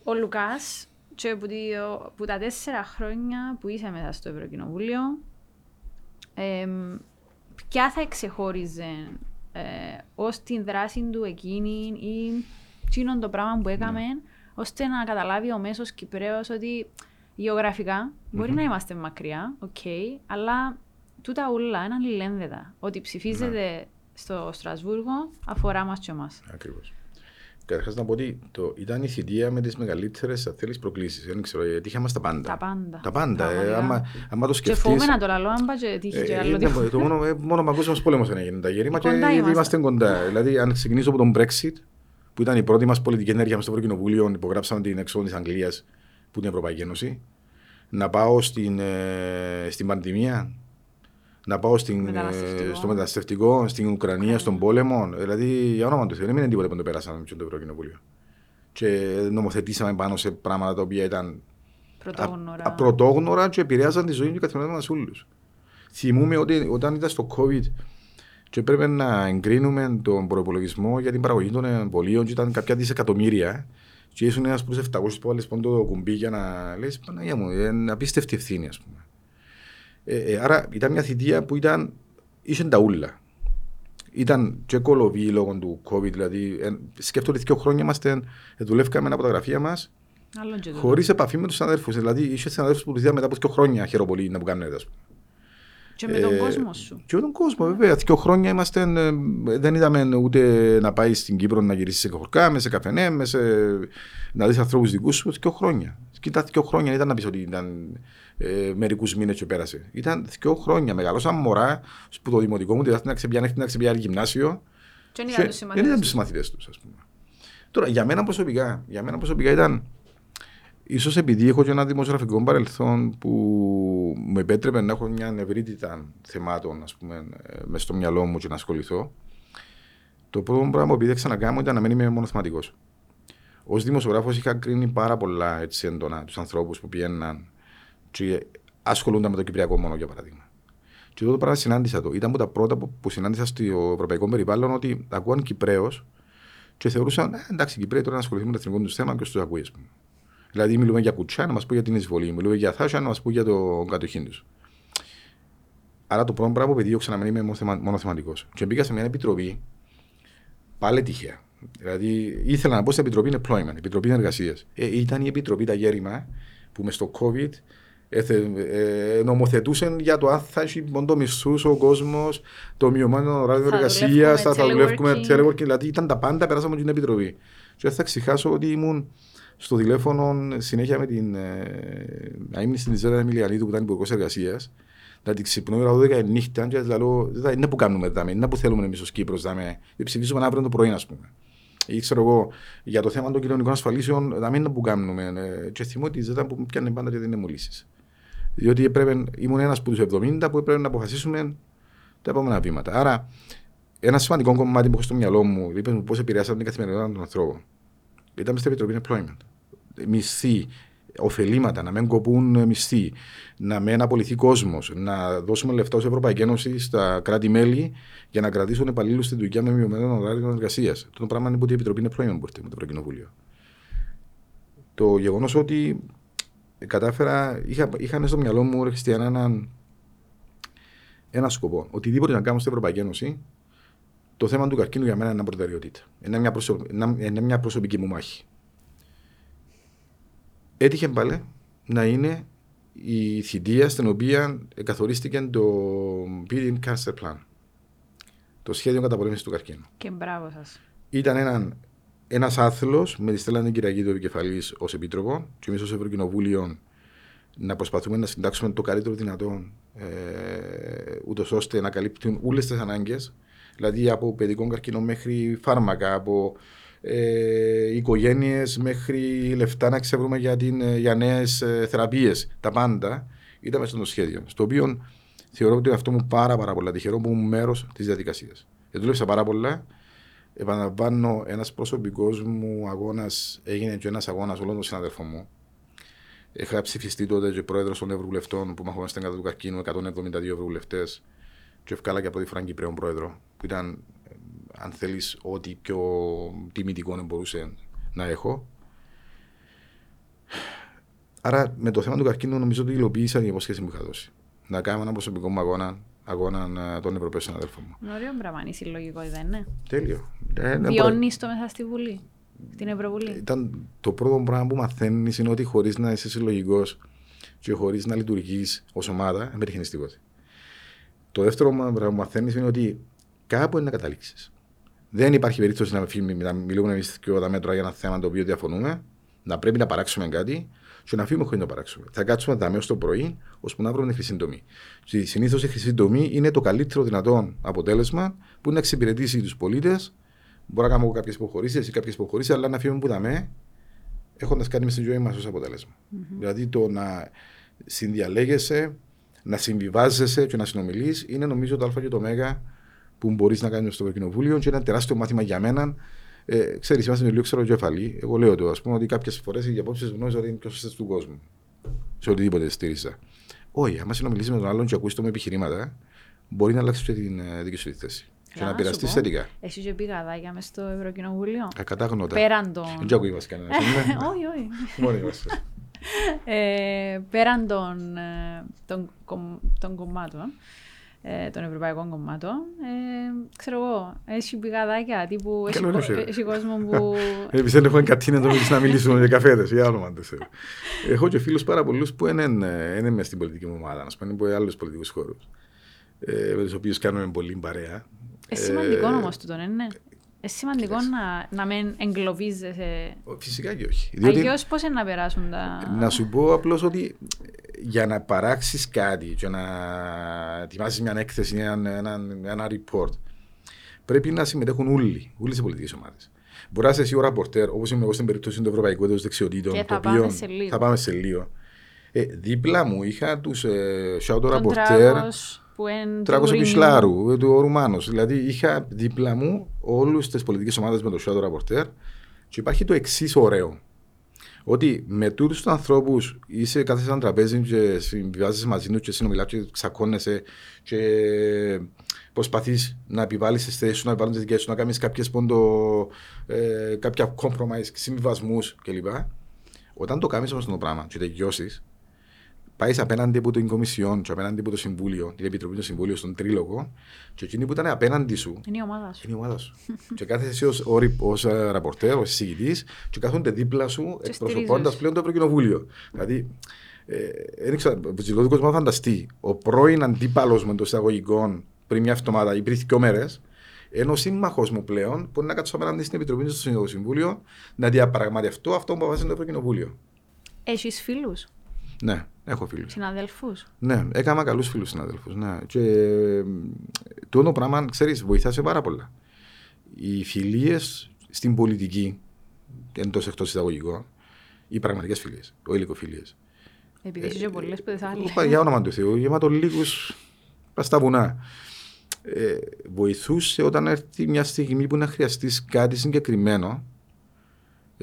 [SPEAKER 2] Ο Λουκάς, και που, τη- που τα τέσσερα χρόνια που είσαι μέσα στο Ευρωκοινοβούλιο, εμ, ποια θα εξεχώριζε ε, ως την δράση του εκείνη ή εκείνον το πράγμα που έκαμε, ώστε να καταλάβει ο μέσος Κυπρέος ότι γεωγραφικά μπορεί να είμαστε μακριά, οκ, αλλά τούτα ούλα είναι αλληλένδετα. Ότι ψηφίζεται στο Στρασβούργο αφορά μας και εμάς.
[SPEAKER 1] Ακριβώς. Καταρχάς να πω ότι το, ήταν η θητεία με τις μεγαλύτερες θέλεις προκλήσεις. Δεν ξέρω, γιατί είχαμε τα πάντα.
[SPEAKER 2] Τα πάντα.
[SPEAKER 1] Τα πάντα. Ε,
[SPEAKER 2] Πραγματικά.
[SPEAKER 1] άμα, άμα το
[SPEAKER 2] Και
[SPEAKER 1] σκεφτεί.
[SPEAKER 2] φοβούμαι να το λαλώ, αν πάει και τύχει και άλλο
[SPEAKER 1] ήταν
[SPEAKER 2] τίποτα.
[SPEAKER 1] το μόνο, ε, μόνο παγκόσμιο πόλεμο δεν έγινε τα γέρημα και
[SPEAKER 2] Κοντά
[SPEAKER 1] ήδη
[SPEAKER 2] είμαστε.
[SPEAKER 1] είμαστε κοντά. Δηλαδή, αν ξεκινήσω από τον Brexit, που ήταν η πρώτη μας πολιτική ενέργεια στο Ευρωκοινοβούλιο, υπογράψαμε την έξοδο της Αγγλίας που είναι η Ευρωπαϊκή Ένωση. Να πάω στην, ε, στην πανδημία, να πάω στην, ε,
[SPEAKER 2] Μεταναστευτικό.
[SPEAKER 1] στο μεταναστευτικό, στην Ουκρανία, στον πόλεμο. Δηλαδή, για όνομα του Θεού, δεν είναι τίποτα που το περάσαμε με το Ευρωκοινοβούλιο. Και νομοθετήσαμε πάνω σε πράγματα τα οποία ήταν
[SPEAKER 2] Πρωτόγνωρα.
[SPEAKER 1] Α- πρωτόγνωρα και επηρέαζαν τη ζωή και καθημερινά μας όλους. Θυμούμαι ότι όταν ήταν στο COVID και έπρεπε να εγκρίνουμε τον προπολογισμό για την παραγωγή των εμβολίων και ήταν κάποια δισεκατομμύρια και ήσουν ένας προς 700 που βάλεις πόντο το κουμπί για να λες Παναγία μου, είναι απίστευτη ευθύνη ας πούμε. Ε, ε, άρα ήταν μια θητεία που ήταν, είχε τα ούλα. Ήταν και κολοβή λόγω του COVID, δηλαδή ε, σκέφτομαι ότι δύο χρόνια είμαστε, ε, δουλεύκαμε από τα γραφεία μας
[SPEAKER 2] Άλλον και τούτο.
[SPEAKER 1] Χωρίς επαφή με τους συναδέλφους. Δηλαδή, είχε συναδέλφους που τους είδα μετά από δύο χρόνια χειροπολί να που κάνουν έτσι.
[SPEAKER 2] Και με τον
[SPEAKER 1] Ε,
[SPEAKER 2] κόσμο σου.
[SPEAKER 1] Και με τον κόσμο, βέβαια. Δύο χρόνια είμαστε, ε, δεν είδαμε ούτε να πάει στην Κύπρο να γυρίσει σε χορκά, με σε καφενέ, με σε, να δεις ανθρώπους δικούς σου. Δύο χρόνια. Κοίτα, δύο χρόνια δεν ήταν να πεις ότι ήταν ε, μερικούς μήνες και πέρασε. Ήταν δύο χρόνια. Μεγαλώσαμε μωρά που το δημοτικό μου, δηλαδή να ξεπιάνει να ξεπιάνει γυμνάσιο.
[SPEAKER 2] Και δεν
[SPEAKER 1] Και
[SPEAKER 2] ήταν τους
[SPEAKER 1] Δεν ήταν
[SPEAKER 2] συμμαθητές
[SPEAKER 1] του συμμαθητέ τους, ας πούμε. Τώρα, για μένα προσωπικά, για μένα προσωπικά ήταν. ίσως επειδή έχω και ένα δημοσιογραφικό παρελθόν που μου επέτρεπε να έχω μια ευρύτητα θεμάτων, ας πούμε, ε, μες στο μυαλό μου και να ασχοληθώ. Το πρώτο πράγμα που επίδεξα να κάνω ήταν να μην είμαι μονοθεματικός. Ω δημοσιογράφος είχα κρίνει πάρα πολλά έτσι έντονα τους ανθρώπους που πήγαιναν και ασχολούνταν με το Κυπριακό μόνο, για παράδειγμα. Και τότε πράγμα συνάντησα το. Ήταν από τα πρώτα που, που συνάντησα στο ευρωπαϊκό περιβάλλον ότι ακούαν Κυπρέος και θεωρούσαν, ε, εντάξει, οι Κυπρέοι τώρα να ασχοληθούν με το εθνικό τους θέμα και του ακούει, α πούμε. Δηλαδή, μιλούμε για κουτσά να μας πει για την εισβολή, μιλούμε για θάσια να μας πει για το κατοχήν τους. Άρα το πρώτο πράγμα που επιδίωξα να μην είμαι μονοθεμα- μονοθεματικό. Και μπήκα σε μια επιτροπή, πάλι τυχαία. Δηλαδή, ήθελα να πω στην επιτροπή employment, επιτροπή εργασίας. Ε, ήταν η επιτροπή τα γέρημα που με στο COVID έθε, ε, νομοθετούσαν για το αν θα έχει μόνο μισθού ο κόσμος, το μειωμένο ωράριο
[SPEAKER 2] Θα
[SPEAKER 1] εργασίας,
[SPEAKER 2] δουλεύουμε
[SPEAKER 1] θα, θα δουλεύουμε
[SPEAKER 2] teleworking.
[SPEAKER 1] teleworking. Δηλαδή ήταν τα πάντα, περάσαμε από την επιτροπή. Και δεν θα ξεχάσω ότι ήμουν στο τηλέφωνο συνέχεια με την ε, στην Ιζέρα Εμιλιανίδου που ήταν υπουργός εργασίας να την ξυπνώ ώρα 12 νύχτα και λέω δεν είναι που κάνουμε δάμε, είναι που θέλουμε εμείς ως Κύπρος δάμε, ψηφίσουμε αύριο το πρωί ας πούμε. Ή ξέρω εγώ, για το θέμα των κοινωνικών ασφαλίσεων, να μην είναι που κάνουμε. Ε, και θυμώ ότι ζέτα που πιάνε πάντα και δεν είναι μολύσεις. Διότι έπρεπε, ήμουν ένας από τους 70 που έπρεπε να αποφασίσουμε τα επόμενα βήματα. Άρα, ένα σημαντικό κομμάτι που έχω στο μυαλό μου, είπε μου πώς επηρεάσαν την καθημερινότητα των ανθρώπων. Ήταν στην Επιτροπή Employment. Μισθή, ωφελήματα, να μην κοπούν μισθοί, να μην απολυθεί κόσμος, να δώσουμε λεφτά ως Ευρωπαϊκή Ένωση στα κράτη-μέλη για να κρατήσουν υπαλλήλους στην δουλειά με μειωμένο ωράριο εργασίας. Το πράγμα είναι που η Επιτροπή είναι πρώην με το Ευρωκοινοβούλιο. Το γεγονός ότι κατάφερα, είχα, είχα στο μυαλό μου Χριστιανά έναν ένα σκοπό. Οτιδήποτε να κάνω στην Ευρωπαϊκή Ένωση, το θέμα του καρκίνου για μένα είναι μια προτεραιότητα. Είναι μια, είναι μια προσωπική μου μάχη έτυχε πάλι να είναι η θητεία στην οποία καθορίστηκε το Beating Cancer Plan. Το σχέδιο καταπολέμησης του καρκίνου.
[SPEAKER 2] Και μπράβο σας.
[SPEAKER 1] Ήταν ένα ένας άθλος με τη Στέλλα Κυριακή του επικεφαλής ως επίτροπο και εμείς ως Ευρωκοινοβούλιο να προσπαθούμε να συντάξουμε το καλύτερο δυνατό ε, ούτως ώστε να καλύπτουν όλες τις ανάγκες. Δηλαδή από παιδικό καρκίνο μέχρι φάρμακα, από ε, οικογένειες μέχρι λεφτά να ξεβρούμε για, την, για νέες θεραπείες. Τα πάντα ήταν μέσα στο σχέδιο. Στο οποίο θεωρώ ότι αυτό μου πάρα, πάρα πολλά τυχερό που ήμουν μέρος της διαδικασίας. Και δούλεψα πάρα πολλά. Επαναλαμβάνω, ένας προσωπικός μου αγώνας έγινε και ένας αγώνας όλων των συναδέλφων μου. Είχα ψηφιστεί τότε και πρόεδρος των Ευρωβουλευτών που μαχόμαστε κατά του καρκίνου, 172 Ευρωβουλευτές. Και ευκάλα και από τη Φραγκή πρόεδρο, που ήταν αν θέλεις, ό,τι πιο τιμητικό μπορούσε να έχω. Άρα με το θέμα του καρκίνου νομίζω ότι υλοποίησα την υπόσχεση που είχα δώσει. Να κάνω ένα προσωπικό μου αγώνα, αγώνα των Ευρωπαίων συναδέλφων μου.
[SPEAKER 2] Ωραίο πράγμα, είναι συλλογικό, δεν είναι.
[SPEAKER 1] Τέλειο.
[SPEAKER 2] Ε, ναι, Βιώνεις το μέσα στη Βουλή, στην Ευρωβουλή;
[SPEAKER 1] Ήταν το πρώτο πράγμα που μαθαίνεις είναι ότι χωρίς να είσαι συλλογικός και χωρίς να λειτουργείς ως ομάδα, δεν πετύχει τίποτα. Το δεύτερο πράγμα που μαθαίνεις είναι ότι κάπου είναι να καταλήξεις. Δεν υπάρχει περίπτωση να, να μιλούμε εμείς και τα μέτρα για ένα θέμα το οποίο διαφωνούμε, να πρέπει να παράξουμε κάτι και να φύγουμε χωρίς να παράξουμε. Θα κάτσουμε τα μέσα το πρωί, ώσπου να βρούμε τη χρυσή τομή. Συνήθως η χρυσή τομή είναι το καλύτερο δυνατό αποτέλεσμα που είναι να εξυπηρετήσει τους πολίτες. Μπορεί να κάνουμε κάποιες υποχωρήσεις ή κάποιες υποχωρήσεις, αλλά να φύγουμε που δαμέ, έχοντας κάνει μες στη ζωή μας ως αποτέλεσμα. Mm-hmm. Δηλαδή το να συνδιαλέγεσαι, να συμβιβάζεσαι και να συνομιλείς είναι νομίζω το Α και το Μέγα που μπορείς να κάνεις στο κοινοβούλιο και ένα τεράστιο μάθημα για μένα. Ε, ξέρεις, είμαστε λίγο ξεροκεφαλή. Εγώ λέω το, ας πούμε, ότι κάποιες φορές οι απόψεις γνώριζα ότι είναι πιο σωστές του κόσμου. Σε οτιδήποτε στήριζα. Όχι, άμα συνομιλήσει με τον άλλον και ακούσεις το με επιχειρήματα, μπορεί να αλλάξεις και την ε, δική σου τη θέση. Και να πειραστείς θετικά.
[SPEAKER 2] Εσύ είχε πει γαδάκια μες στο Ευρωκοινοβούλιο.
[SPEAKER 1] Ακατάγνωτα.
[SPEAKER 2] Πέραν των.
[SPEAKER 1] Δεν ακούει μας κανένα.
[SPEAKER 2] Όχι, όχι.
[SPEAKER 1] Μόνοι είμαστε.
[SPEAKER 2] Ε, πέραν των κομμάτων ε, των ευρωπαϊκών κομμάτων. Ε, ξέρω εγώ, έχει πηγαδάκια τύπου. Έχει κόσμο που.
[SPEAKER 1] Εμεί δεν έχουμε κατίνα το να μιλήσουμε για καφέδες ή άλλο Έχω και φίλους πάρα πολλούς που είναι, είναι μέσα στην πολιτική μου ομάδα, ας πούμε, από άλλους πολιτικούς χώρους. Ε, με τους οποίους κάνουμε πολύ παρέα.
[SPEAKER 2] Ε, σημαντικό όμως τούτο, είναι. Ναι. Ε, σημαντικό να, να μην εγκλωβίζεσαι.
[SPEAKER 1] Φυσικά και όχι.
[SPEAKER 2] Αλλιώς πώς είναι να περάσουν τα.
[SPEAKER 1] Να σου πω απλώς ότι για να παράξεις κάτι και να ετοιμάσεις μια έκθεση, ένα, ένα, ένα report, πρέπει να συμμετέχουν όλοι, όλε οι πολιτικές ομάδες. Μπορεί να είσαι εσύ ο ραπορτέρ, όπως είμαι εγώ στην περίπτωση του Ευρωπαϊκού Έτους Δεξιοτήτων.
[SPEAKER 2] Και θα, οποίο, πάμε σε λίγο.
[SPEAKER 1] θα πάμε σε λίγο. Ε, δίπλα μου είχα τους ε, shout ραπορτέρ. Τράγο Πισλάρου, ε, του Ρουμάνος. Δηλαδή είχα δίπλα μου όλε τις πολιτικές ομάδες με το shout ραπορτέρ. Και υπάρχει το εξής ωραίο ότι με τούτους τους ανθρώπους είσαι κάθε σαν τραπέζι και συμβιβάζεις μαζί τους και συνομιλάς και ξακώνεσαι και προσπαθείς να επιβάλλεις τις θέσεις σου, να επιβάλλει τις δικές σου, να κάνεις ε, κάποια compromise, συμβιβασμούς κλπ. Όταν το κάνεις όμως το πράγμα και τελειώσεις, πάεις απέναντι από την Κομισιόν και απέναντι από το Συμβούλιο, την Επιτροπή του Συμβούλιο, στον Τρίλογο, και εκείνη που ήταν απέναντι σου.
[SPEAKER 2] Είναι η ομάδα σου.
[SPEAKER 1] Είναι η ομάδα σου. (laughs) και κάθεσαι εσύ ως ε, ραπορτέρ, ως εισηγητής, και κάθονται δίπλα σου εκπροσωπώντας πλέον το Ευρωκοινοβούλιο. Δηλαδή, ε, δεν ξέρω, ο κόσμο φανταστεί. Ο πρώην αντίπαλος με το εισαγωγικό πριν μια εβδομάδα ή πριν δύο μέρες, Ενώ σύμμαχος μου πλέον μπορεί να κάτσω απέναντι στην Επιτροπή στο Συμβούλιο να διαπραγματευτώ αυτό που αποφάσισε το Ευρωκοινοβούλιο.
[SPEAKER 2] Έχεις φίλους;
[SPEAKER 1] Ναι, έχω φίλους.
[SPEAKER 2] Συναδέλφους.
[SPEAKER 1] Ναι, έκανα καλούς φίλους συναδέλφους. Ναι. Και ε, το πράγμα, ξέρεις, βοηθά πάρα πολλά. Οι φιλίες στην πολιτική, εντός εκτός εισαγωγικών, οι πραγματικές φιλίες, ο υλικοφιλίε.
[SPEAKER 2] Επειδή είσαι πολλές που δεν θα
[SPEAKER 1] Για όνομα του Θεού, γεμάτο πα στα βουνά. Ε, βοηθούσε όταν έρθει μια στιγμή που να χρειαστείς κάτι συγκεκριμένο.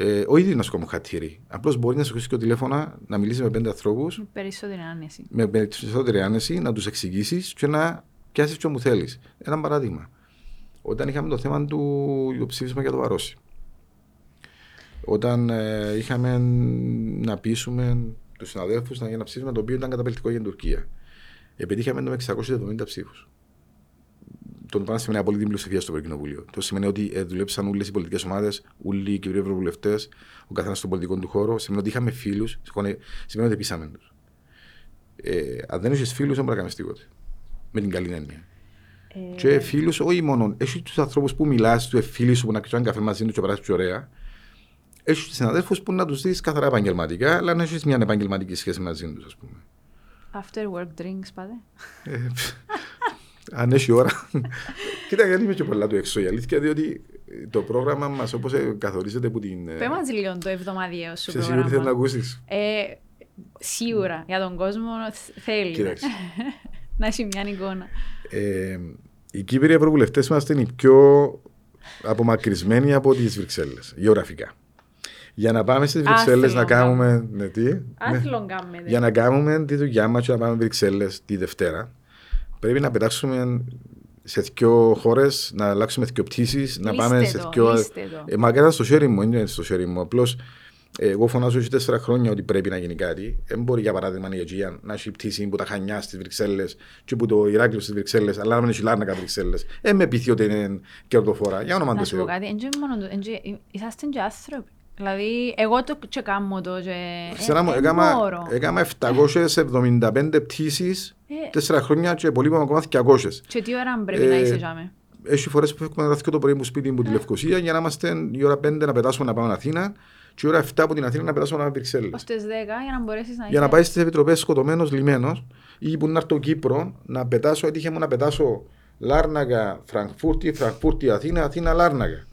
[SPEAKER 1] Ε, ο ίδιος να σου κάνει χατήρι. Απλώς μπορεί να σου χρήσει και τηλέφωνο, να μιλήσει με πέντε ανθρώπους.
[SPEAKER 2] Περισσότερη άνεση.
[SPEAKER 1] Με περισσότερη άνεση, να τους εξηγήσεις και να πιάσεις τι μου θέλεις. Ένα παράδειγμα. Όταν είχαμε το θέμα του υποψήφισμα για το Βαρόσι. Όταν ε, είχαμε να πείσουμε τους συναδέλφους να γίνει ένα ψήφισμα το οποίο ήταν καταπληκτικό για την Τουρκία. Επιτύχαμε με 670 ψήφους. Το πάνω σημαίνει απόλυτη πλειοψηφία στο Ευρωκοινοβούλιο. Το σημαίνει ότι ε, δουλέψαν όλες οι πολιτικές ομάδες, όλοι οι κυβερνοί ευρωβουλευτές, ο καθένας στον πολιτικό του χώρο. Σημαίνει ότι είχαμε φίλους, σημαίνει ότι πείσαμε τους. Ε, αν δεν έχει φίλους, δεν μπορεί να κάνεις τίποτα. Με την καλή έννοια. Ε... Και φίλους, όχι μόνο. Έχεις τους ανθρώπους που μιλάς, τους φίλους σου που να κάνει καφέ μαζί τους και περάσεις ωραία έχεις συναδέλφους που να τους δεις καθαρά επαγγελματικά, αλλά να έχεις μια επαγγελματική σχέση μαζί τους, ας πούμε.
[SPEAKER 2] After work drinks, πάτε.
[SPEAKER 1] Ε, αν έχει ώρα. (laughs) Κοίτα, γιατί είμαι και πολλά του έξω η αλήθεια, διότι το πρόγραμμα μας όπως καθορίζεται από την.
[SPEAKER 2] Πες μας λίγο το εβδομαδιαίο σου.
[SPEAKER 1] Σε σίγουρη θέλει να ακούσεις;
[SPEAKER 2] Ε, σίγουρα για τον κόσμο θέλει. (laughs) να έχει μια εικόνα.
[SPEAKER 1] Ε, οι Κύπροι Ευρωβουλευτές είμαστε οι πιο απομακρυσμένοι από τις Βρυξέλλες, γεωγραφικά. Για να πάμε στις Βρυξέλλες να κάνουμε. Ναι, τι, ναι.
[SPEAKER 2] κάνουμε.
[SPEAKER 1] Για να κάνουμε τη δουλειά μας και να πάμε Βρυξέλλες τη Δευτέρα, πρέπει να πετάξουμε σε δύο χώρες, να αλλάξουμε δύο πτήσεις, να πάμε σε δύο. Ε, μα ήταν στο χέρι μου, είναι στο χέρι μου. Απλώς εγώ φωνάζω έτσι τέσσερα χρόνια ότι πρέπει να γίνει κάτι. Δεν μπορεί για παράδειγμα η Αιγαία να έχει πτήση που τα χανιά στις Βρυξέλλες και που το Ηράκλειο στις Βρυξέλλες, αλλά να μην έχει λάρνακα Βρυξέλλες. Δεν με πείθει ότι είναι κερδοφορά. Για όνομα του
[SPEAKER 2] Θεού. Να σου πω κάτι, είσαστε και άνθρωποι. Δηλαδή, εγώ το και κάνω το και...
[SPEAKER 1] Ξέρω, έκανα 775 πτήσεις, ε. τέσσερα χρόνια και πολύ πάνω ακόμα 200.
[SPEAKER 2] Και τι ώρα πρέπει να είσαι τζάμε;
[SPEAKER 1] Έχει φορές που έχουμε γραφτεί το πρωί μου σπίτι μου τη ε. Λευκοσία για να είμαστε η ώρα 5 να πετάσουμε να πάμε Αθήνα και η ώρα 7 από την Αθήνα να πετάσουμε να πάμε Βρυξέλλες.
[SPEAKER 2] Ως τις 10 για να μπορέσεις να
[SPEAKER 1] Για να πάεις στις επιτροπές σκοτωμένος λιμένος ή που να έρθω Κύπρο να πετάσω, έτυχε μου να πετάσω Λάρναγα, Φραγκφούρτη, Φραγκφούρτη, Αθήνα, Αθήνα, Λάρναγα.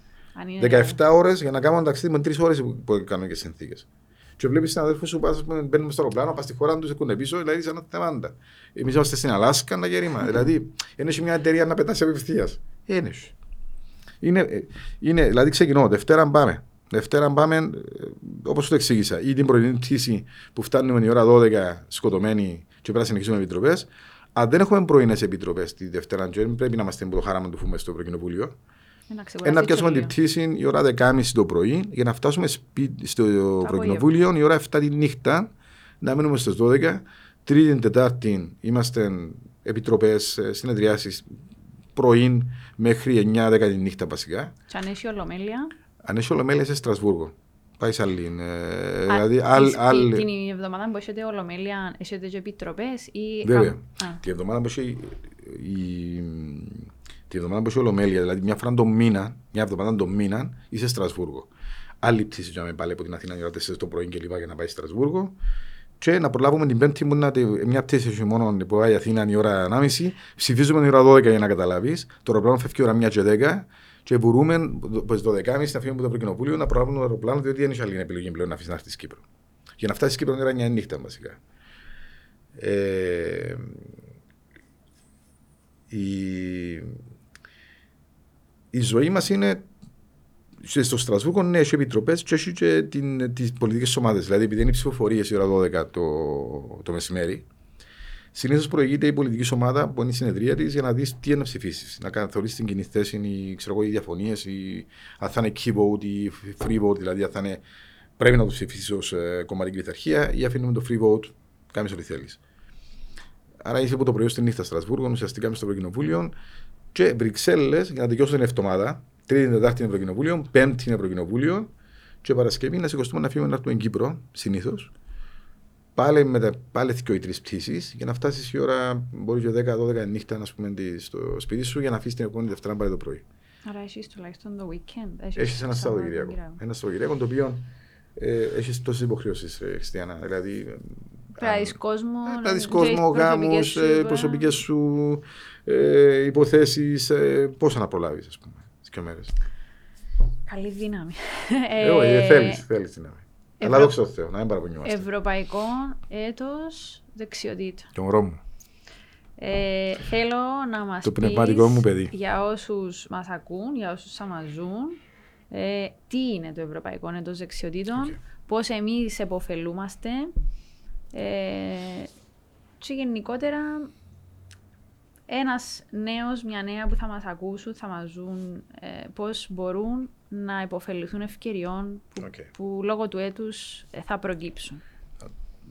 [SPEAKER 1] 17 ώρες για να κάνουμε ταξίδι με 3 ώρες που κάνουν και συνθήκες. Και βλέπεις συναδέλφους σου που μπαίνουν στο αεροπλάνο, πας στη χώρα τους, έχουν πίσω, δηλαδή σαν θεμάντα. Εμείς είμαστε στην Αλάσκα, να γερήμα. δηλαδή, είναι μια εταιρεία να πετάσει απευθεία. Είναι. Είναι, είναι, δηλαδή ξεκινώ, Δευτέρα πάμε. Δευτέρα πάμε, ε, όπως το εξήγησα, ή την πρωινή πτήση που φτάνουμε η ώρα 12 σκοτωμένοι και πρέπει να συνεχίσουμε επιτροπές. Αν δεν έχουμε πρωινές επιτροπές τη Δευτέρα, πρέπει να είμαστε με το χάραμα του φούμε στο Ευρωκοινοβούλιο. Ένα πιάσουμε την πτήση η ώρα 10.30 το πρωί για να φτάσουμε στο προκοινοβούλιο η ώρα 7 τη νύχτα, να μείνουμε στις 12. Τρίτη, Τετάρτη είμαστε επιτροπές, ε, συνεδριάσεις πρωί μέχρι 9-10 τη νύχτα βασικά.
[SPEAKER 2] Και αν έχει ολομέλεια.
[SPEAKER 1] Αν έχει ολομέλεια σε Στρασβούργο. Πάει σε άλλη.
[SPEAKER 2] Ε, δηλαδή, άλλη, άλλη... Την εβδομάδα που έχετε ολομέλεια, έχετε και επιτροπές ή.
[SPEAKER 1] Βέβαια. Την εβδομάδα που έχει η Τη εβδομάδα που έχει ολομέλεια, δηλαδή μια φορά το μήνα, μια εβδομάδα το μήνα, είσαι Στρασβούργο. Άλλη πτήση για να πάλι από την Αθήνα για 4 το πρωί και λοιπά για να πάει Στρασβούργο. Και να προλάβουμε την Πέμπτη μου να μια πτήση έχει μόνο που πάει Αθήνα η ώρα 1.30, ψηφίζουμε την ώρα 12 για να καταλάβεις. Το αεροπλάνο φεύγει η ώρα 1 και 10 και μπορούμε το 12.30 να φύγουμε από το Ευρωκοινοβούλιο να προλάβουμε το αεροπλάνο, διότι δεν έχει άλλη επιλογή πλέον να αφήσεις να έρθεις στην Κύπρο. Για να φτάσεις στην Κύπρο είναι 9 νύχτα βασικά. Ε, η, η ζωή μας είναι στο Στρασβούργο ναι, έχει επιτροπές και έχει και τις πολιτικές ομάδες. Δηλαδή, επειδή είναι ψηφοφορίες η ώρα 12 το, το μεσημέρι, συνήθως προηγείται η πολιτική ομάδα που είναι η συνεδρία της για να δεις τι είναι να ψηφίσεις. Να καθορίσεις την κοινή θέση, ή, ξέρω εγώ, οι διαφωνίες, αν θα είναι key vote ή free vote, δηλαδή αν θα είναι, πρέπει να το ψηφίσεις ως ε, κομματική πειθαρχία ή αφήνουμε το free vote, κάνεις ό,τι θέλεις. Άρα είσαι από το πρωί στη νύχτα Στρασβούργο, ουσιαστικά μες στο Ευρωκοινοβούλιο και Βρυξέλλες για να τελειώσω την εβδομάδα. Τρίτη, Τετάρτη είναι Ευρωκοινοβούλιο, Πέμπτη είναι Ευρωκοινοβούλιο και Παρασκευή να σηκωστούμε να φύγουμε να έρθουμε Κύπρο συνήθως. Πάλι με τα πάλι δύο ή τρεις πτήσεις για να φτάσεις η ώρα, μπορεί και 10-12 νύχτα να πούμε, στο σπίτι σου για να αφήσεις την επόμενη Δευτέρα πάλι το πρωί.
[SPEAKER 2] Άρα έχεις τουλάχιστον το weekend.
[SPEAKER 1] Έχεις ένα Σαββατοκυριακό. Ένα Σαββατοκυριακό το οποίο ε, έχεις τόσες υποχρεώσεις, ε, Χριστιανά. Δηλαδή,
[SPEAKER 2] Πρέπει κόσμο,
[SPEAKER 1] να δεις κόσμο, γάμους, ε, προσωπικές σου ε, υποθέσεις, ε, πόσα να προλάβεις, ας πούμε, τις δύο μέρες;
[SPEAKER 2] Καλή δύναμη.
[SPEAKER 1] Ε, όχι, ε, θέλεις, θέλεις δύναμη.
[SPEAKER 2] Ευρω...
[SPEAKER 1] Αλλά δόξα τω Θεώ, να μην παραπονιόμαστε.
[SPEAKER 2] Ευρωπαϊκό έτος δεξιοτήτων.
[SPEAKER 1] Και ο μου.
[SPEAKER 2] Ε, θέλω να μας
[SPEAKER 1] το πνευματικό μου παιδί.
[SPEAKER 2] για όσους μας ακούν, για όσους θα μας ζουν, ε, τι είναι το Ευρωπαϊκό Έτος Δεξιοτήτων, okay. πώς εμείς επωφελούμαστε ε, και γενικότερα ένας νέος, μια νέα που θα μας ακούσουν, θα μας ζουν, ε, πώς μπορούν να υποφεληθούν ευκαιριών που, okay. που λόγω του έτους ε, θα προκύψουν.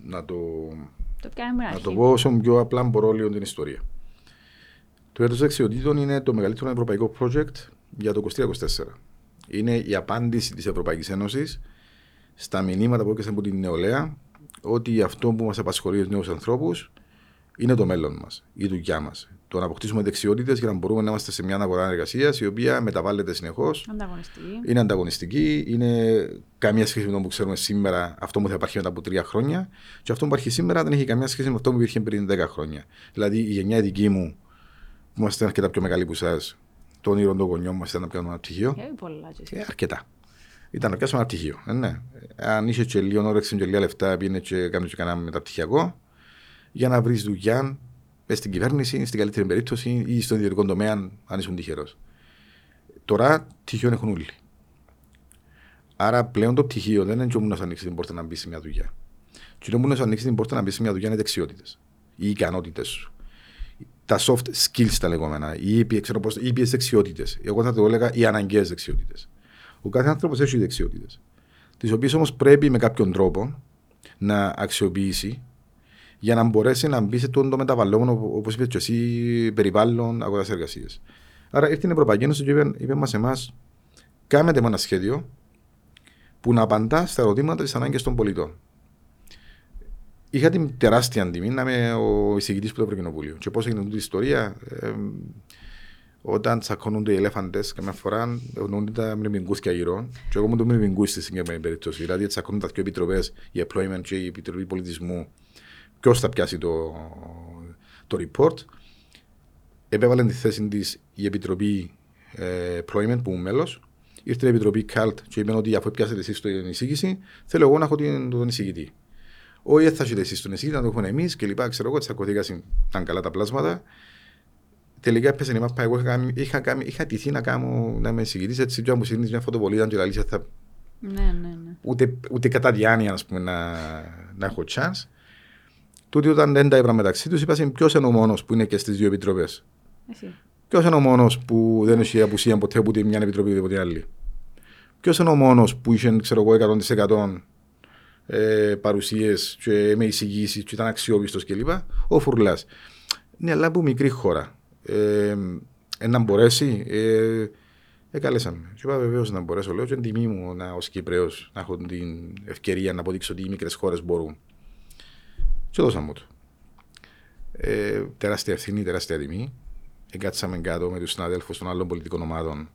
[SPEAKER 1] Να το,
[SPEAKER 2] το,
[SPEAKER 1] να το πω όσο πιο απλά μπορώ λίγο την ιστορία. Το έτος δεξιοτήτων είναι το μεγαλύτερο ευρωπαϊκό project για το 2024. Είναι η απάντηση της Ευρωπαϊκής Ένωσης στα μηνύματα που έκαναν από την νεολαία ότι αυτό που μας απασχολεί ως νέους ανθρώπους είναι το μέλλον μας, η δουλειά μας. Το να αποκτήσουμε δεξιότητες για να μπορούμε να είμαστε σε μια αγορά εργασίας η οποία μεταβάλλεται συνεχώς. Είναι ανταγωνιστική. Είναι καμία σχέση με το που ξέρουμε σήμερα, αυτό που θα υπάρχει μετά από τρία χρόνια. Και αυτό που υπάρχει σήμερα δεν έχει καμία σχέση με αυτό που υπήρχε πριν 10 χρόνια. Δηλαδή η γενιά δική μου, που είμαστε αρκετά πιο μεγάλοι από εσάς, το όνειρο των γονιών μας ήταν να πιάνουμε ένα πτυχίο.
[SPEAKER 2] Ε,
[SPEAKER 1] αρκετά. Ήταν να πιάσουμε ένα πτυχίο. Ε, ναι. Αν είσαι και λίγο όρεξη και λίγα λεφτά, πήγαινε και κάνει και κανένα μεταπτυχιακό για να βρεις δουλειά στην κυβέρνηση, στην καλύτερη περίπτωση ή στον ιδιωτικό τομέα, αν ήσουν τυχερός. Τώρα τυχείο έχουν όλοι. Άρα πλέον το πτυχίο δεν είναι μόνο να σου ανοίξει την πόρτα να μπεις σε μια δουλειά. Και το μόνο να σου ανοίξει την πόρτα να μπεις σε μια δουλειά είναι δεξιότητες. Οι ικανότητες σου. Τα soft skills τα λεγόμενα. Οι ήπιες δεξιότητες. Εγώ θα το έλεγα οι αναγκαίες δεξιότητες. Ο κάθε άνθρωπος έχει δεξιότητες. Τις οποίες όμως πρέπει με κάποιον τρόπο να αξιοποιήσει για να μπορέσει να μπει σε το μεταβαλλόμενο, όπως είπες και εσύ, περιβάλλον αγοράς εργασία. Άρα ήρθε η Ευρωπαϊκή Ένωση και είπε, είπε μας εμάς, κάνετε με ένα σχέδιο που να απαντά στα ερωτήματα τη ανάγκη των πολιτών. Είχα την τεράστια αντιμή να είμαι ο εισηγητής του Ευρωκοινοβουλίου. Και πώς έγινε αυτή η ιστορία, ε, όταν τσακώνονται οι ελέφαντε, καμιά φορά γνωρίζουν τα μνημικούσκια γύρω. Και εγώ μου το μνημικούσκι στη συγκεκριμένη περίπτωση. Δηλαδή, τσακώνονται τα δύο επιτροπές, η Employment και η Επιτροπή Πολιτισμού, ποιος θα πιάσει το, το report. Επέβαλε τη θέση της η Επιτροπή ε, Employment που είμαι μέλος. Ήρθε η Επιτροπή CALT και είπε ότι αφού πιάσετε εσείς την εισήγηση, θέλω εγώ να έχω την, τον εισηγητή. Όχι, θα έχετε εσείς τον εισηγητή, να το έχουμε εμείς και λοιπά. Ξέρω εγώ, τσακωθήκα, ήταν καλά τα πλάσματα. Τελικά έπεσε η μάπα. Εγώ είχα, είχα, είχα, είχα τηθεί να, κάνω, να είμαι εισηγητής έτσι. Και μου συνήθω μια φωτοβολίδα και λαλή θα.
[SPEAKER 2] Ναι, ναι, ναι.
[SPEAKER 1] Ούτε, ούτε κατά διάνοια πούμε, να, να έχω chance. Τούτοι όταν δεν τα είπα μεταξύ τους, είπαν ποιος είναι ο μόνος που είναι και στις δύο επιτροπές. Ποιος είναι ο μόνος που δεν έχει απουσία ποτέ ούτε μια επιτροπή ούτε άλλη; Ποιος είναι ο μόνος που είχε, ξέρω εγώ, 100% ε, παρουσίες με εισηγήσεις και ήταν αξιόπιστος κλπ. Ο Φουρλάς. Ναι, αλλά από μικρή χώρα. Ε, ε, να μπορέσει. Ε, ε, καλέσαμε. Και είπα βεβαίως να μπορέσω. Λέω και είναι τιμή μου να, ως Κυπρέος να έχω την ευκαιρία να αποδείξω ότι οι μικρές χώρες μπορούν. Και δώσαμε του. Ε, τεράστια ευθύνη, τεράστια τιμή. Εγκάτσαμε κάτω με τους συναδέλφους των άλλων πολιτικών ομάδων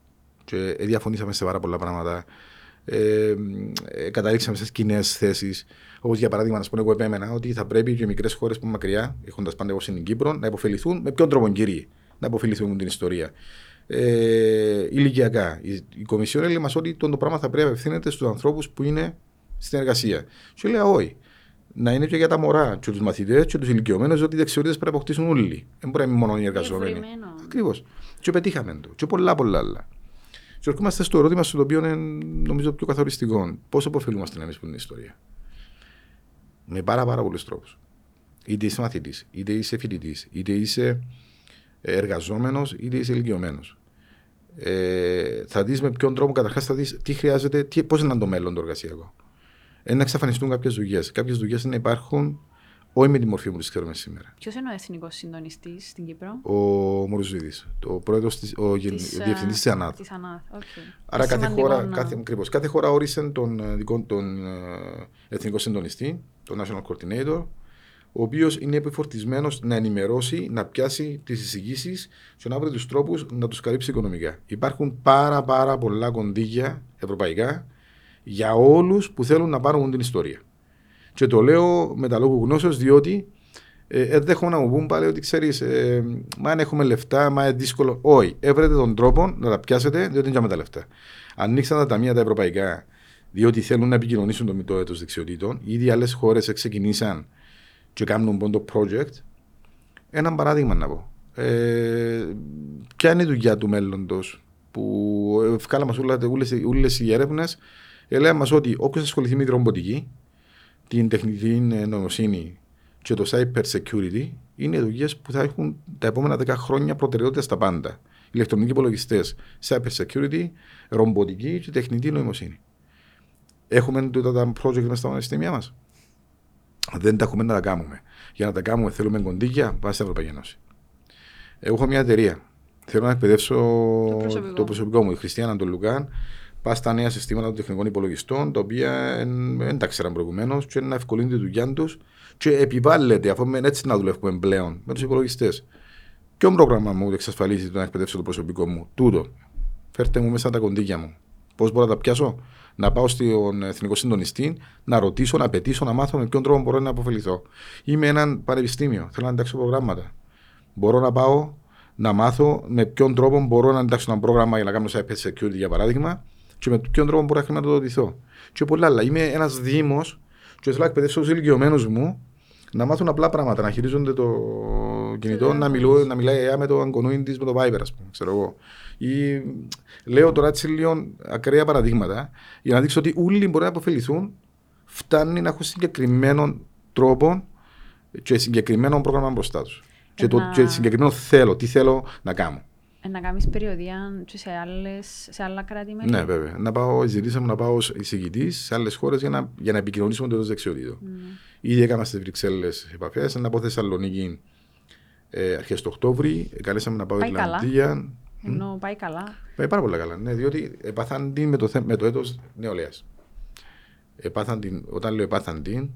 [SPEAKER 1] και διαφωνήσαμε σε πάρα πολλά πράγματα. Ε, ε, καταλήξαμε σε κοινές θέσεις. Όπως για παράδειγμα, να σου πω, εγώ επέμενα ότι θα πρέπει και οι μικρές χώρες που είναι μακριά, έχοντας πάντα εγώ στην Κύπρο, να υποφεληθούν με ποιον τρόπο, κύριε, να υποφεληθούν την ιστορία. Ε, ηλικιακά. Η, η Κομισιόν έλεγε μας ότι το, το πράγμα θα πρέπει να απευθύνεται στους ανθρώπους που είναι στην εργασία. Σου λέω όχι να είναι και για τα μωρά, και τους μαθητές, και τους ηλικιωμένους, ότι οι δεξιότητες πρέπει να αποκτήσουν όλοι. Δεν μπορεί να είναι μόνο οι εργαζόμενοι. Ακριβώς. Και πετύχαμε το. Και πολλά πολλά άλλα. Και ερχόμαστε στο ερώτημα στο οποίο είναι νομίζω πιο καθοριστικό. Πώς αποφελούμαστε εμεί από την ιστορία; Με πάρα, πάρα πολλούς τρόπους. Είτε είσαι μαθητής, είτε είσαι φοιτητής, είτε είσαι εργαζόμενος, είτε είσαι ηλικιωμένος. Ε, θα δεις με ποιον τρόπο καταρχάς θα δεις τι χρειάζεται, πώς είναι το μέλλον το εργασιακό είναι να εξαφανιστούν κάποιες δουλειές. Κάποιες δουλειές να υπάρχουν όχι με τη μορφή που τις ξέρουμε σήμερα.
[SPEAKER 2] Ποιος είναι ο εθνικός συντονιστής στην Κύπρο,
[SPEAKER 1] Ο Μορουζίδη, ο πρόεδρος, ο, της, ο διευθυντής της ΑΝΑΤ.
[SPEAKER 2] Της ΑΝΑΤ. Okay.
[SPEAKER 1] Άρα κάθε χώρα, να... κάθε, ακριβώς, κάθε χώρα όρισε τον, τον, τον εθνικό συντονιστή, τον National Coordinator, ο οποίος είναι επιφορτισμένος να ενημερώσει, να πιάσει τις εισηγήσεις και να βρει τους τρόπους να τους καλύψει οικονομικά. Υπάρχουν πάρα, πάρα πολλά κονδύλια ευρωπαϊκά για όλους που θέλουν να πάρουν την ιστορία. Και το λέω με τα λόγου γνώσεως, διότι ε, ε να μου πούν πάλι ότι ξέρεις, ε, μα αν έχουμε λεφτά, μα είναι δύσκολο. Όχι, έβρετε τον τρόπο να τα πιάσετε, διότι είναι για με τα λεφτά. Ανοίξαν τα ταμεία τα ευρωπαϊκά, διότι θέλουν να επικοινωνήσουν το μητό έτος δεξιοτήτων. Ήδη άλλες χώρες ξεκινήσαν και κάνουν πόντο project. Ένα παράδειγμα να πω. Ε, ποια είναι η δουλειά του μέλλοντος που βγάλαμε όλες οι έρευνες, έλεγαν μας ότι όποιος ασχοληθεί με τη ρομποτική, την τεχνητή νοημοσύνη και το cyber security είναι δουλειές που θα έχουν τα επόμενα 10 χρόνια προτεραιότητα στα πάντα. Ηλεκτρονικοί υπολογιστές, cyber security, ρομποτική και τεχνητή νοημοσύνη. Έχουμε τούτα τα project μέσα στα πανεπιστήμια μας; Δεν τα έχουμε να τα κάνουμε. Για να τα κάνουμε θέλουμε κοντίκια, πάμε στην Ευρωπαϊκή Ένωση. Εγώ έχω μια εταιρεία. Θέλω να εκπαιδεύσω το προσωπικό, το προσωπικό μου, η Χριστιανά τον Λουκάν, πας στα νέα συστήματα των τεχνικών υπολογιστών, τα οποία δεν τα ξέραν προηγουμένως και να ευκολύνουν τη δουλειά τους και επιβάλλεται, αφού έτσι να δουλεύουμε πλέον με τους υπολογιστές. Ποιο πρόγραμμα μου εξασφαλίζει το να εκπαιδεύσω το προσωπικό μου, τούτο. Φέρτε μου μέσα τα κοντίκια μου. Πώς μπορώ να τα πιάσω, να πάω στον εθνικό συντονιστή, να ρωτήσω, να απαιτήσω, να μάθω με ποιον τρόπο μπορώ να αποφεληθώ. Είμαι ένα πανεπιστήμιο, θέλω να εντάξω προγράμματα. Μπορώ να πάω να μάθω με ποιον τρόπο μπορώ να εντάξω ένα πρόγραμμα για να κάνω cyber security για παράδειγμα και με ποιον τρόπο μπορώ να χρηματοδοτηθώ. Και πολλά άλλα. Είμαι ένας Δήμος και θέλω να εκπαιδεύσω τους ηλικιωμένους μου να μάθουν απλά πράγματα, να χειρίζονται το κινητό, να, μιλώ, να μιλάει με το αγκονούιν της με το Viber, ας πούμε, ξέρω εγώ. Ή, λέω τώρα έτσι λίγο ακραία παραδείγματα για να δείξω ότι όλοι μπορεί να αποφεληθούν. Φτάνει να έχουν συγκεκριμένο τρόπο και συγκεκριμένο πρόγραμμα μπροστά τους. Και, το, και συγκεκριμένο θέλω, τι θέλω να κάνω.
[SPEAKER 2] Ε, να κάνεις περιοδία και σε, άλλες, σε άλλα κράτη
[SPEAKER 1] μέλη. Ναι, βέβαια. Να πάω, ζητήσαμε να πάω εισηγητής σε άλλες χώρες για να, για να επικοινωνήσουμε το δεξιότητο. Mm. Ήδη έκανα στις Βρυξέλλες επαφές, να πάω Θεσσαλονίκη ε, αρχές του Οκτώβρη. Καλέσαμε να πάω
[SPEAKER 2] πάει Ιρλανδία. Καλά. Ενώ πάει καλά.
[SPEAKER 1] Πάει πάρα πολύ καλά. Ναι, διότι επάθαν την με το, με το έτος νεολαίας. Όταν λέω επάθαν την,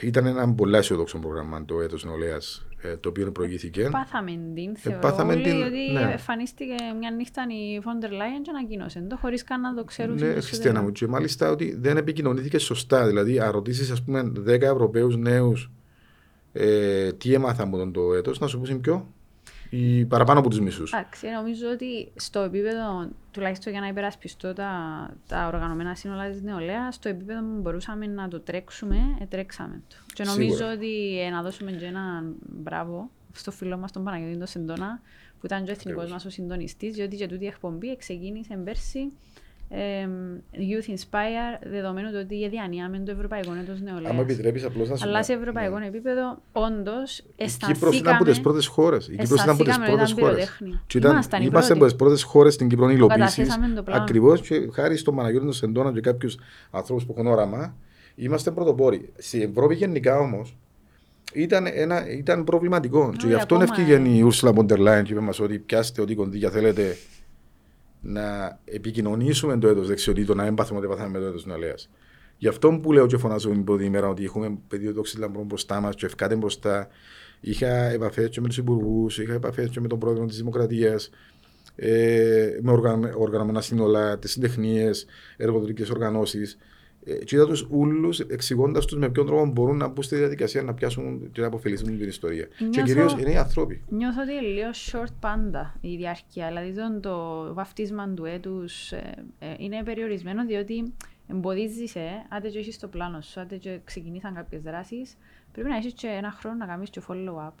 [SPEAKER 1] ήταν ένα πολύ αισιοδόξο πρόγραμμα το έτος νεολαίας ε, το οποίο προηγήθηκε.
[SPEAKER 2] Πάθαμε την, θεωρώ όλοι, την... ότι ναι. εμφανίστηκε μια νύχτα η Φόντερ Λάιεν και ανακοίνωσε το χωρίς καν να το ξέρουν.
[SPEAKER 1] Ναι, Χριστιανά μου, και μάλιστα ότι δεν επικοινωνήθηκε σωστά. Δηλαδή, αν ρωτήσει, ας πούμε, 10 Ευρωπαίους νέους ε, τι έμαθαν από τον το έτος, να σου πούν ποιο ή παραπάνω από τους μισούς.
[SPEAKER 2] Εντάξει, νομίζω ότι στο επίπεδο, τουλάχιστον για να υπερασπιστώ τα, τα οργανωμένα σύνολα της νεολαία, στο επίπεδο που μπορούσαμε να το τρέξουμε, ε, τρέξαμε το. Και νομίζω Σίγουρα. ότι ε, να δώσουμε και ένα μπράβο στο φίλο μας τον Παναγιώτη τον Σεντόνα, που ήταν και ο εθνικός μας ο συντονιστής, διότι και τούτη εκπομπή ξεκίνησε πέρσι Youth Inspire, δεδομένου ότι η διανύα με το Ευρωπαϊκό Έτος Νεολαίας.
[SPEAKER 1] Αν επιτρέπεις απλώς να
[SPEAKER 2] Αλλά σε ευρωπαϊκό ναι. επίπεδο, όντως,
[SPEAKER 1] αισθανθήκαμε... Η Κύπρος ήταν από τις πρώτες χώρες. Η Κύπρος ήταν από τις πρώτες χώρες. Είμαστε από τις πρώτες χώρες στην Κύπρο υλοποίησης. Ακριβώς και χάρη στον Παναγιώτη τον Σεντώνα και κάποιους ανθρώπους που έχουν όραμα, είμαστε πρωτοπόροι. Στην Ευρώπη γενικά όμως, ήταν, ένα, ήταν προβληματικό. Και γι' αυτό ευκήγε η Ursula von der Leyen και είπε μας ότι πιάστε ό,τι κονδύλια θέλετε να επικοινωνήσουμε το έτος δεξιοτήτων, να έμπαθουμε ότι πάθαμε με το έτος νεολαίας. Γι' αυτό που λέω και φωνάζω την πρώτη ημέρα ότι έχουμε πεδίο τόξη λαμπρών μπροστά μας και ευκάτε μπροστά. Είχα επαφές και με τους υπουργούς, είχα επαφές και με τον πρόεδρο της Δημοκρατίας, ε, με οργανωμένα σύνολα, τις συντεχνίες, εργοδοτικές οργανώσεις. Ε, και είδα τους ούλους εξηγώντας τους με ποιον τρόπο μπορούν να μπουν στη διαδικασία να πιάσουν και να αποφεληθούν την ιστορία. Νιώθω, και κυρίως είναι οι άνθρωποι.
[SPEAKER 2] Νιώθω ότι είναι λίγο short πάντα η διάρκεια. Δηλαδή το, το βαφτίσμα του έτους ε, ε, είναι περιορισμένο διότι εμποδίζεις, ε, άντε και έχεις το πλάνο σου, άντε και ξεκινήσαν κάποιες δράσεις. Πρέπει να έχεις και ένα χρόνο να κάνεις και follow-up.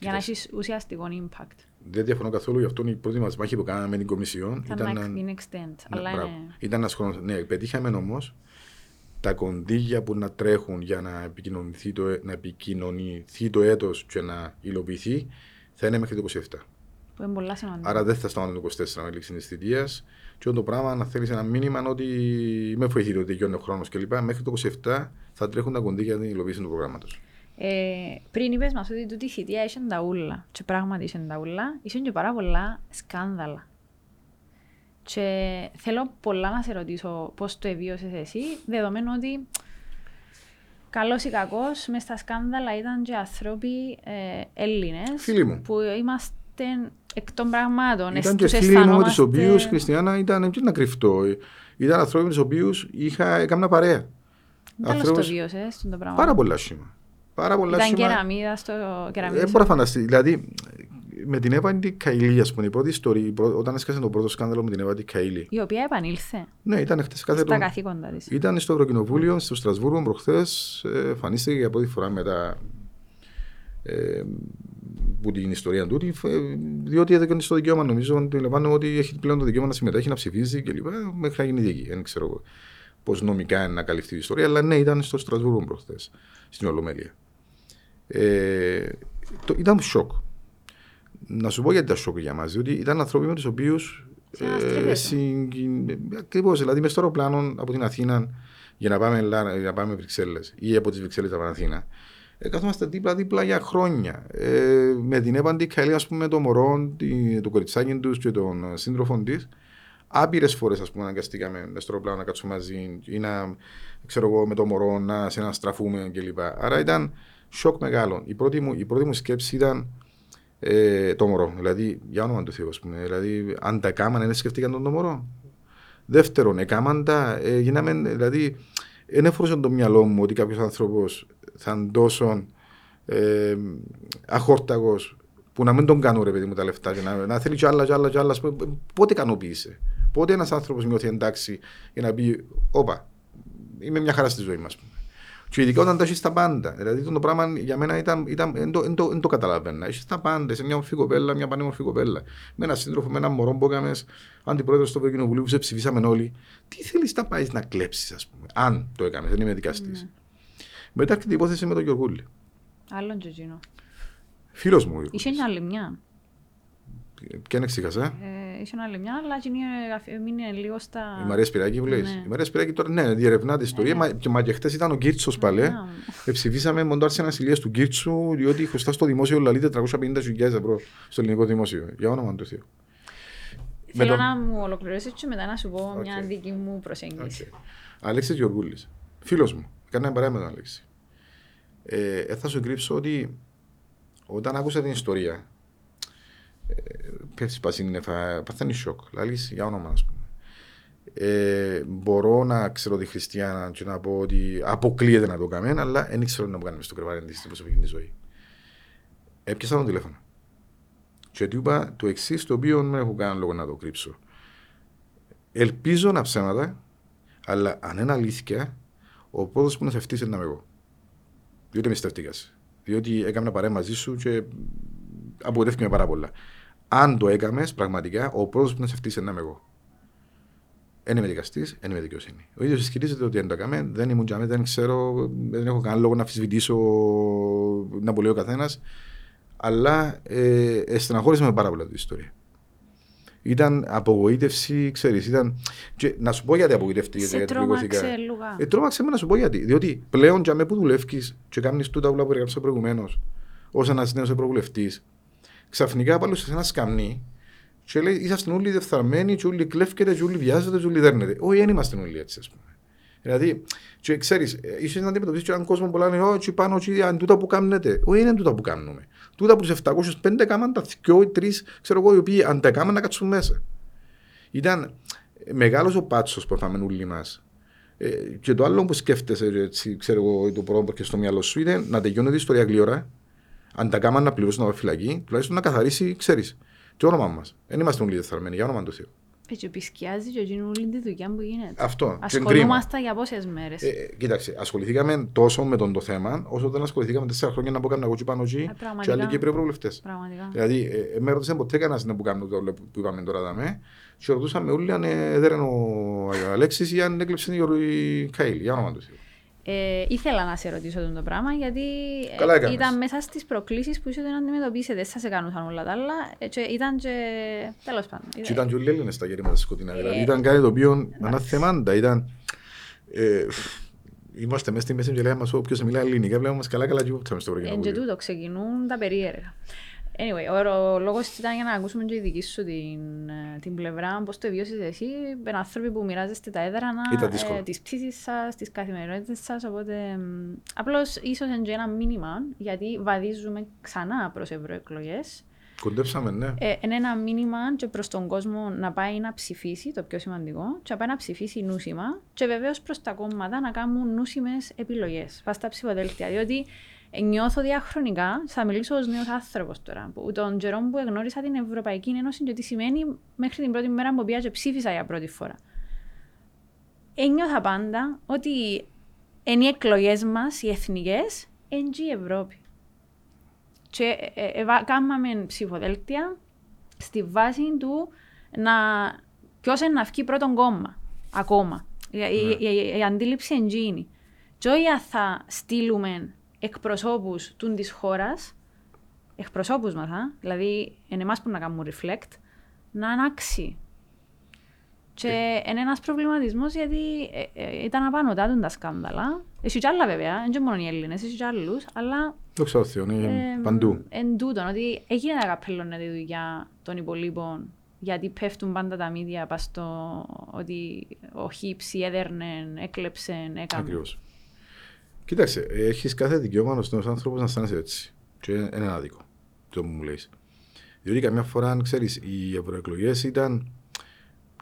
[SPEAKER 2] Για να έχεις ουσιαστικό impact.
[SPEAKER 1] Δεν διαφωνώ καθόλου, γι' αυτό η πρώτη μα μάχη που κάναμε με την Κομισιόν
[SPEAKER 2] ήταν. Ήταν extent. Αλλά είναι...
[SPEAKER 1] Ήταν ένας χρόνο. Ναι, πετύχαμε όμως τα κονδύλια που να τρέχουν για να επικοινωνηθεί το, να επικοινωνηθεί το έτος και να υλοποιηθεί θα είναι μέχρι το 27.
[SPEAKER 2] Που είναι πολλά σημαντικό.
[SPEAKER 1] Άρα δεν θα σταματούν το 24 με λήξη τη θητεία. Και το πράγμα να θέλεις ένα μήνυμα ότι με βοηθείτε ότι γιώνει ο χρόνος κλπ. Μέχρι το 27 θα τρέχουν τα κονδύλια για την υλοποίηση του προγράμματος.
[SPEAKER 2] Ε, πριν είπες μας ότι τούτη θητεία είσαι τα ούλα. Και πράγματι είσαι τα ούλα, ήσουν και πάρα πολλά σκάνδαλα. Και θέλω πολλά να σε ρωτήσω πώς το εβίωσες εσύ, δεδομένου ότι Καλός ή κακός, μες στα σκάνδαλα ήταν και άνθρωποι ε, Έλληνες.
[SPEAKER 1] Φίλοι μου.
[SPEAKER 2] Που είμαστε εκ των πραγμάτων.
[SPEAKER 1] Ήταν και
[SPEAKER 2] τους
[SPEAKER 1] φίλοι μου,
[SPEAKER 2] αισθανόμαστε-
[SPEAKER 1] τους οποίους Χριστιανά ήταν, τι να κρυφτώ, ήταν ανθρώποι με τους οποίους είχα έκανα παρέα.
[SPEAKER 2] Τέλος το
[SPEAKER 1] Ανθρώπους-
[SPEAKER 2] βίωσε το πράγμα.
[SPEAKER 1] Πάρα πολλά σήμα. Πάρα πολλά
[SPEAKER 2] Ήταν
[SPEAKER 1] σήμα.
[SPEAKER 2] κεραμίδα στο κεραμίδα.
[SPEAKER 1] Δεν μπορώ να φανταστεί. Δηλαδή, με την Εύα την Καηλή, ας πούμε, η πρώτη ιστορία, η πρω- όταν έσκασε το πρώτο σκάνδαλο με την Εύα την Καηλή.
[SPEAKER 2] Η οποία επανήλθε
[SPEAKER 1] Ναι, ήταν χτε κάθε
[SPEAKER 2] στα
[SPEAKER 1] το-
[SPEAKER 2] καθήκοντα της.
[SPEAKER 1] Ήταν στο Ευρωκοινοβούλιο, στο Στρασβούργο προχθές. Ε, εμφανίστηκε για πρώτη φορά μετά ε, που την ιστορία του, ε, διότι έδωκε στο δικαίωμα. Νομίζω ότι λαμβάνω ότι έχει πλέον το δικαίωμα να συμμετέχει, να ψηφίζει κλπ. Μέχρι να γίνει δίκη. Δεν ξέρω πώς νομικά είναι να καλυφθεί η ιστορία, αλλά ναι, ήταν στο Στρασβούργο προχθές, στην Ολομέλεια. Ε, το, ήταν σοκ. Να σου πω γιατί ήταν σοκ για μας, διότι ήταν άνθρωποι με τους οποίους.
[SPEAKER 2] Συναστρέφεσαι.
[SPEAKER 1] Ακριβώς, δηλαδή μες στο αεροπλάνο από την Αθήνα για να πάμε, Λα- για να πάμε Βρυξέλλες ή από τις Βρυξέλλες από την Αθήνα. Ε, καθόμαστε δίπλα-δίπλα για χρόνια. Ε, με την έπαντη καλή, ας πούμε, το μωρό, τη, το κοριτσάκι τους και τον ε, σύντροφο της. Άπειρες φορές, ας πούμε, αναγκαστήκαμε μες στο αεροπλάνο να κάτσουμε μαζί ή να, ξέρω εγώ, με το μωρό να σε να στραφούμε κλπ. Άρα ήταν σοκ μεγάλο. Η πρώτη μου, η πρώτη μου σκέψη ήταν ε, το μωρό. Δηλαδή, για όνομα του Θεού, ας πούμε. Δηλαδή, αν τα κάμανε, δεν σκεφτήκαν τον το μωρό. Δεύτερον, έκαναν τα, ε, γίναμε, δηλαδή, δεν έφορωσε το μυαλό μου ότι κάποιος άνθρωπος θα είναι τόσο ε, αχόρταγος που να μην τον κάνουν ρε παιδί μου τα λεφτά και να, να θέλει κι άλλα, κι άλλα, κι άλλα. ας πούμε, Πότε ικανοποίησε; Πότε ένας άνθρωπος νιώθει εντάξει για να πει, Όπα, είμαι μια χαρά στη ζωή μα. Και ειδικά όταν τα έχεις τα πάντα. Δηλαδή το πράγμα για μένα ήταν, ήταν, δεν το, εν το, εν το καταλαβαίνα. Έχεις τα πάντα. Σε μια μορφή κοπέλα, μια πανέμορφη κοπέλα. Με ένα σύντροφο, με ένα μωρό που έκαμε αντιπρόεδρος στο Ευρωκοινοβουλίο που σε ψηφίσαμε όλοι. Τι θέλεις να πάεις να κλέψεις, ας πούμε. Αν το έκανες, δεν είμαι δικαστής.
[SPEAKER 2] Ναι.
[SPEAKER 1] Μετά έρχεται η υπόθεση με τον Γιωργούλη.
[SPEAKER 2] Άλλον τζοτζίνο.
[SPEAKER 1] Φίλος μου. ο
[SPEAKER 2] Είχε
[SPEAKER 1] Γιωργούλης.
[SPEAKER 2] μια άλλη μια.
[SPEAKER 1] Ποιον εξήγασα.
[SPEAKER 2] Ε, είχε άλλη μια, αλλά εκείνη ε, μείνει λίγο στα.
[SPEAKER 1] Η Μαρία Σπυράκη που λέει.
[SPEAKER 2] Ναι.
[SPEAKER 1] Η Μαρία Σπυράκη τώρα ναι, διερευνά την ιστορία.
[SPEAKER 2] Ναι.
[SPEAKER 1] Μα, και, μα και χτε ήταν ο Κίρτσος πάλι.
[SPEAKER 2] Α,
[SPEAKER 1] Εψηφίσαμε μόνο το άρσενα ασυλία του Κίρτσου, διότι χρωστά στο δημόσιο λαλεί 450.000 ευρώ στο ελληνικό δημόσιο. Για όνομα του Θεού. Με
[SPEAKER 2] Θέλω
[SPEAKER 1] τον-
[SPEAKER 2] να μου ολοκληρώσεις και μετά να σου πω
[SPEAKER 1] Οκ.
[SPEAKER 2] μια δική μου προσέγγιση.
[SPEAKER 1] Okay. Αλέξης Γεωργούλης. Φίλος μου. Κάνα παρέα με τον Αλέξη. Ε, ε, θα σου κρύψω ότι όταν άκουσα την ιστορία, ε, πέφτει πασίνεφα, παθαίνεις σοκ. Λάλης για όνομα, ας πούμε. Ε, μπορώ να ξέρω τη Χριστιανά και να πω ότι αποκλείεται να το κάνουμε, αλλά δεν ξέρω να μου κάνουμε στο κρεβάτι της στην προσωπική της ζωή. Έπιασα τον τηλέφωνο. Και του είπα το εξής, το οποίο δεν έχω κανένα λόγο να το κρύψω. Ελπίζω να ψέματα, αλλά αν είναι αλήθεια, ο πρώτος που να σε φτύσει είναι εγώ. Διότι με στεφτήκα. Διότι έκανα παρέα μαζί σου και απογοητεύτηκε πάρα πολλά. Αν το έκαμες, πραγματικά, ο πρώτος που να σε φτύσει είναι εγώ. Δεν είμαι δικαστής, δεν είμαι δικαιοσύνη. Ο ίδιος ισχυρίζεται ότι δεν το έκαμε, δεν ήμουν τζαμί, δεν ξέρω, δεν έχω κανένα λόγο να αμφισβητήσω να πολύ ο καθένας. Αλλά ε, ε, στεναχώρησε με πάρα πολλά την ιστορία. Ήταν απογοήτευση, ξέρεις. Ήταν... Και να σου πω γιατί απογοητεύτηκε.
[SPEAKER 2] Σε
[SPEAKER 1] γιατί
[SPEAKER 2] τρόμαξε
[SPEAKER 1] πληγώθηκα.
[SPEAKER 2] λίγα.
[SPEAKER 1] Ε, τρόμαξε με να σου πω γιατί. Διότι πλέον για με που δουλεύει και κάνεις τούτα που περιγράψα προηγουμένως, ως ένας νέος ευρωβουλευτής, ξαφνικά πάλι σε ένα σκαμνί και λέει: Είσαστε όλοι διεφθαρμένοι, και όλοι κλέφκετε, και όλοι βιάζετε, και όλοι δέρνετε. Όχι, δεν είμαστε όλοι έτσι, ας πούμε. Δηλαδή, και ξέρεις, ίσως να αντιμετωπίσεις και έναν κόσμο που λένε: Όχι, πάνω, όχι, αν τούτα που κάνετε. Όχι, είναι τούτα που κάνουμε. Τούτα που του 705 κάμαν τα δυο ή τρεις, ξέρω εγώ, οι οποίοι αν τα κάμαν να κάτσουν μέσα. Ήταν μεγάλος ο πάτσος που έφαμε όλοι μας. Ε, και το άλλο που σκέφτεσαι, έτσι, ξέρω εγώ, το πρώτο που έρχεται στο μυαλό σου είναι να τελειώνει η ιστορία γλύωρα. Αν τα κάμαν να πληρώσουν από φυλακή, τουλάχιστον να καθαρίσει, ξέρεις, το όνομα μας. Δεν είμαστε όλοι διεφθαρμένοι, για όνομα του Θεού.
[SPEAKER 2] Έτσι, επισκιάζει και εκείνη όλη τη δουλειά που γίνεται.
[SPEAKER 1] Αυτό. και είναι κρίμα.
[SPEAKER 2] Ασχολούμαστε για πόσες μέρες.
[SPEAKER 1] Ε, ε, κοίταξε, ασχοληθήκαμε τόσο με τον το θέμα, όσο δεν ασχοληθήκαμε τέσσερα χρόνια να πω κάνω εγώ και πάνω εκεί
[SPEAKER 2] Ε,
[SPEAKER 1] και
[SPEAKER 2] πραγματικά.
[SPEAKER 1] άλλοι Κύπροι ευρωβουλευτέ.
[SPEAKER 2] Πραγματικά.
[SPEAKER 1] Δηλαδή, ε, ε, με ρωτήσε ποτέ κανένας να που κάνω το όλο που είπαμε τώρα δαμέ, και ρωτούσαμε όλοι αν ε, δεν είναι ο Αλέξης ή αν έκλεψε η Ορή Καήλ, για όνομα του Θεού.
[SPEAKER 2] Ε, ήθελα να σε ρωτήσω αυτό το πράγμα γιατί ε,
[SPEAKER 1] Καλά έκαμες.
[SPEAKER 2] ήταν μέσα στις προκλήσεις που ήσασταν να αντιμετωπίσετε. Δεν σας έκαναν όλα τα άλλα. Ε, και ήταν και... Τέλος πάντων.
[SPEAKER 1] Και ήταν και όλοι οι Έλληνες στα γερήματα σκοτεινά.
[SPEAKER 2] Ε,
[SPEAKER 1] Δηλαδή ήταν κάτι το οποίο αναθεμάντα. Ήταν. Ε, είμαστε μέσα στη μέση και λέγαμε μας όποιος μιλάει ελληνικά, βλέπουμε μας καλά καλά και υπόπταμε στο
[SPEAKER 2] Εν και
[SPEAKER 1] Ευρωκοινοβούλιο.
[SPEAKER 2] τούτο ξεκινούν τα περίεργα. Anyway, ο λόγος ήταν για να ακούσουμε και η δική σου την, ε, την πλευρά, πώς το βιώσεις εσύ. Με άνθρωποι που μοιράζεστε τα έδρανα, ε, τις πτήσει σας, τις καθημερινότητες σας. Οπότε, απλώς ίσως είναι ένα μήνυμα, γιατί βαδίζουμε ξανά προς ευρωεκλογές.
[SPEAKER 1] Κοντέψαμε, ναι.
[SPEAKER 2] Ε, είναι ένα μήνυμα και προς τον κόσμο να πάει να ψηφίσει, το πιο σημαντικό, και να πάει να ψηφίσει νούσιμα, και βεβαίως προς τα κόμματα να κάνουν νούσιμες επιλογές. Πας στα ψηφοδέλτια. Διότι νιώθω διαχρονικά, θα μιλήσω ως νέος άνθρωπος τώρα, που τον καιρό που εγνώρισα την Ευρωπαϊκή Ένωση και τι σημαίνει μέχρι την πρώτη μέρα που πήγα και ψήφισα για πρώτη φορά. Ένιωθα πάντα ότι είναι οι εκλογές μας, οι εθνικές, είναι η Ευρώπη. Και ε, ε, ε, κάναμε ψηφοδέλτια στη βάση του να ποιος είναι να βγει πρώτον κόμμα ακόμα. Η, η, η, η αντίληψη εντζήνη. Και όχι θα στείλουμε εκπροσώπους του της χώρας, εκπροσώπους μας, α, δηλαδή είναι εμάς που να κάνουμε reflect, να ανάξει. Και ε. είναι ένας προβληματισμός γιατί ε, ε, ήταν απάνω τα σκάνδαλα. Έχει κι άλλα βέβαια, δεν είναι μόνο οι Έλληνες, έχει κι άλλους, αλλά...
[SPEAKER 1] Το ξέρω, είναι παντού.
[SPEAKER 2] Εν τούτον, ότι έγινε να καπελώνεται τη δουλειά των υπολείπων γιατί πέφτουν πάντα τα μύδια πας στο ότι ο Χίψη έδερνε, έκλεψε, έκανε.
[SPEAKER 1] Ακριβώς. Κοίταξε, έχεις κάθε δικαίωμα ως νέος άνθρωπος να αισθάνεσαι έτσι. Και είναι ένα άδικο το που μου λέει. Διότι καμιά φορά, αν ξέρεις, οι ευρωεκλογές ήταν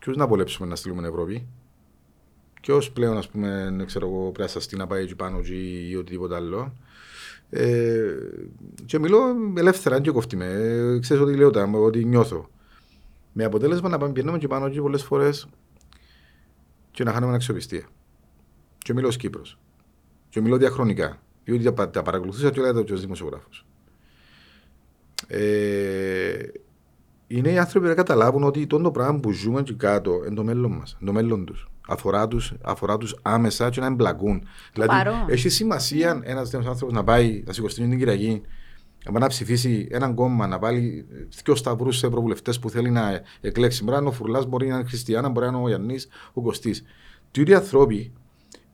[SPEAKER 1] ποιος να βολέψουμε να στείλουμε Ευρώπη. Ποιος πλέον, ας πούμε, ξέρω εγώ, πρέπει να σαστεί να πάει εκεί πάνω ή οτιδήποτε άλλο. Ε, και μιλώ ελεύθερα, και κοφτεί με. Ε, ξέρεις ότι λέω, ότι νιώθω. Με αποτέλεσμα να πάμε πιένουμε και πάνω εκεί πολλές φορές και να χάνουμε αξιοπιστία. Και μιλώ ως Κύπρος. Και μιλώ διαχρονικά. Διότι τα, τα παρακολουθούσα και όλα τα ω δημοσιογράφος. Ε, είναι οι άνθρωποι να καταλάβουν ότι το πράγμα που ζούμε εκεί κάτω είναι το μέλλον μας, το μέλλον τους. Αφορά τους αφορά τους άμεσα και να εμπλακούν. Δηλαδή, έχει σημασία ένας τέτοιος άνθρωπος να πάει να σηκωστεί την Κυριακή, να ψηφίσει έναν κόμμα, να βάλει δύο σταυρούς σε προβουλευτές που θέλει να εκλέξει. Μπορεί να είναι ο Φουρλάς, μπορεί να είναι Χριστιανά, μπορεί να είναι ο Γιάννης, ο Κωστής. Τι οι άνθρωποι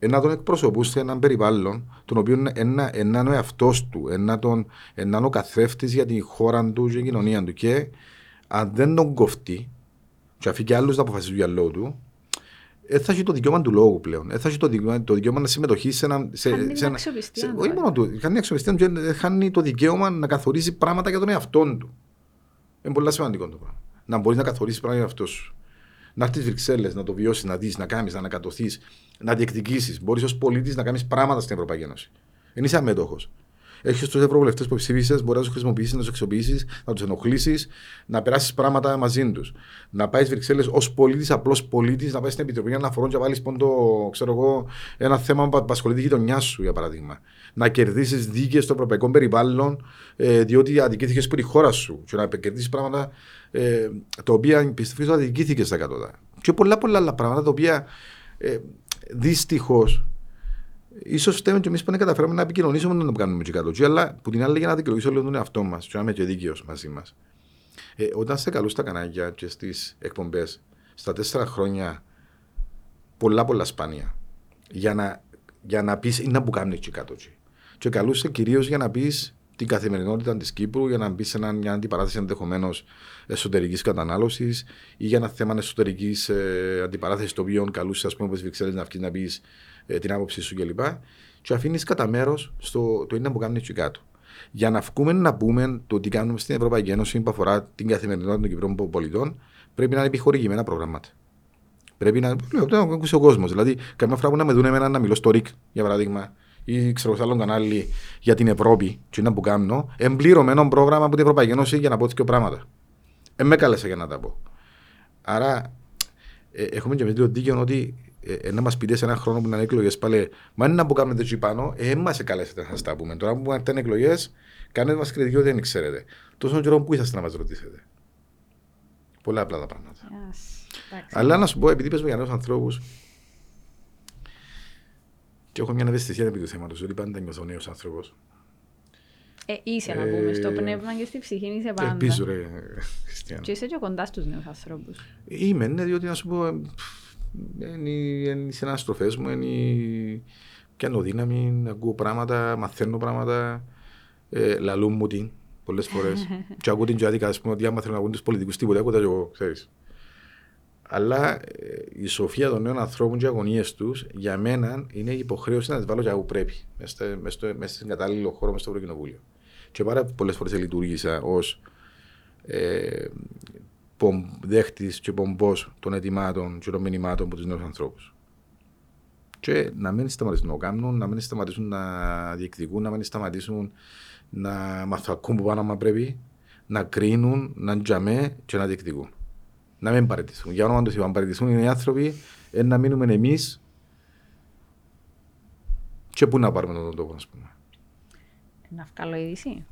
[SPEAKER 1] να τον εκπροσωπούσε σε έναν περιβάλλον τον οποίο είναι ο εαυτός του, ένα τον, ο καθρέφτης για την χώρα του και την κοινωνία του. Και αν δεν τον κοφτεί, και αφήνει και άλλους να αποφασίζουν για λόγο του, δεν θα έχει το δικαίωμα του λόγου πλέον. Δεν θα έχει το δικαίωμα, το δικαίωμα να συμμετοχεί σε ένα. Σε,
[SPEAKER 2] χάνει
[SPEAKER 1] σε
[SPEAKER 2] ένα σε, όχι
[SPEAKER 1] μόνο του. Χάνει αξιοπιστία του χάνει το δικαίωμα να καθορίζει πράγματα για τον εαυτό του. Είναι πολύ σημαντικό το πράγμα. Να μπορείς να καθορίσεις πράγματα για αυτό σου να έρθεις Βρυξέλλες, να το βιώσεις, να δεις, να κάνεις, να ανακατοθεί, να διεκδικήσεις. Μπορείς ως πολίτης να κάνεις πράγματα στην Ευρωπαϊκή Ένωση. Δεν είσαι αμέτωχος. Έχεις τους ευρωβουλευτές που ψήφισες, μπορείς να τους χρησιμοποιήσεις, να τους αξιοποιήσεις, να τους ενοχλήσεις, να περάσεις πράγματα μαζί τους. Να πάεις Βρυξέλλες ως πολίτης, απλός πολίτης, να πάεις στην Επιτροπή Αναφορών και να βάλεις πόντο, ξέρω εγώ, ένα θέμα που απασχολεί τη γειτονιά σου, για παράδειγμα. Να κερδίσεις δίκαιε στο ευρωπαϊκό περιβάλλον, ε, διότι αδικήθηκε πριν τη χώρα σου. Και να κερδίσεις πράγματα ε, τα οποία πιστεύω ότι αδικήθηκε στα κατώτερα. Και πολλά πολλά άλλα πράγματα τα οποία ε, δυστυχώς ίσως φταίμε και εμείς που δεν καταφέραμε να επικοινωνήσουμε να το κάνουμε και κάτω. Αλλά που την άλλη για να δικαιολογήσω λίγο τον εαυτό μας, και να είμαι και δίκαιος μαζί μας. Ε, όταν σε καλούν στα κανάλια και στις εκπομπές στα τέσσερα χρόνια, πολλά πολλά σπάνια, για να, για να πεις ή να που κάνουν εκεί κάτω. Και καλούσε κυρίως για να πεις την καθημερινότητα της Κύπρου για να μπει σε μια αντιπαράθεση ενδεχομένως εσωτερικής κατανάλωσης ή για ένα θέμα εσωτερικής ε, αντιπαράθεσης το οποίο καλούσε, ας πούμε, όπως Βρυξέλλες να βγει να πεις ε, την άποψή σου κλπ. Και, και αφήνεις κατά μέρος το είναι που κάνουν εκεί κάτω. Για να βγούμε να πούμε το τι κάνουμε στην Ευρωπαϊκή Ένωση που αφορά την καθημερινότητα των Κυπρών πολιτών, πρέπει να είναι επιχορηγημένα προγράμματα. Πρέπει να. Λέω, το ακούσει ο κόσμος. Δηλαδή, καμιά φορά που να με δουν εμένα να μιλώ στο ΡΙΚ, για παράδειγμα, ή ξέρω σε άλλο κανάλι για την Ευρώπη, και είναι που κάνω, εμπληρωμένο πρόγραμμα από την Ευρωπαϊκή Ένωση για να πω δύο πράγματα. Ε, με κάλεσε για να τα πω. Άρα, ε, έχουμε και εμείς το δίκαιο ότι ε, ε, να μας πείτε σε ένα χρόνο που είναι εκλογές πάλι, μα είναι να που κάνουμε τέτοιο πάνω, ε, μα καλέσετε να σας τα πούμε. Τώρα που ήταν εκλογές, κάνετε μας κριτική ότι δεν ξέρετε. Τόσο καιρό που είσαστε να μας ρωτήσετε. Πολλά απλά τα πράγματα. Yes. Αλλά να σου πω, επειδή πες για νέους ανθρώπους, και έχω μια ευαισθησία επί του θέματος, ότι πάντα νιώθω νέος άνθρωπος.
[SPEAKER 2] Ε, είσαι να πούμε, στο ε, πνεύμα και στη ψυχή είσαι πάντα.
[SPEAKER 1] Ελπίζω ρε, Χριστιανό.
[SPEAKER 2] Και είσαι και κοντά στους νέους ανθρώπους.
[SPEAKER 1] Είμαι, ναι, διότι να σου πω, είναι οι συναστροφέ μου, είναι πιάνω δύναμη, ακούω πράγματα, μαθαίνω πράγματα, ε, λαλούν μου τι. πολλές φορές. (laughs) και ακούω την Τζάδικα, ας πούμε, ότι άμα θέλω να ακούω τους πολιτικούς τίποτα, ακούω τα και εγώ, ξέρεις. Αλλά ε, η σοφία των νέων ανθρώπων και οι αγωνίες τους, για μένα, είναι η υποχρέωση να τις βάλω για όπου πρέπει, μέσα στην κατάλληλο χώρο, μέσα στο Ευρωκοινοβούλιο. Και πάρα πολλές φορές λειτουργήσα ως ε, δέχτης και πομπός των ετοιμάτων και των μηνυμάτων από τους νέους ανθρώπους. Και να μην σταματήσουν να κάνουν, να μην σταματήσουν να διεκδικούν, να μην σταματήσουν να μαθακούν που πάνω άμα πρέπει, να κρίνουν, να τζαμέ και να διεκδικούν. Να μην παραιτηθούν. Για όνομα του Θεού, αν παραιτηθούν οι άνθρωποι, ε, να μείνουμε εμείς και πού να πάρουμε τον τόπο, ας πούμε.
[SPEAKER 2] Να βγάλω είδηση.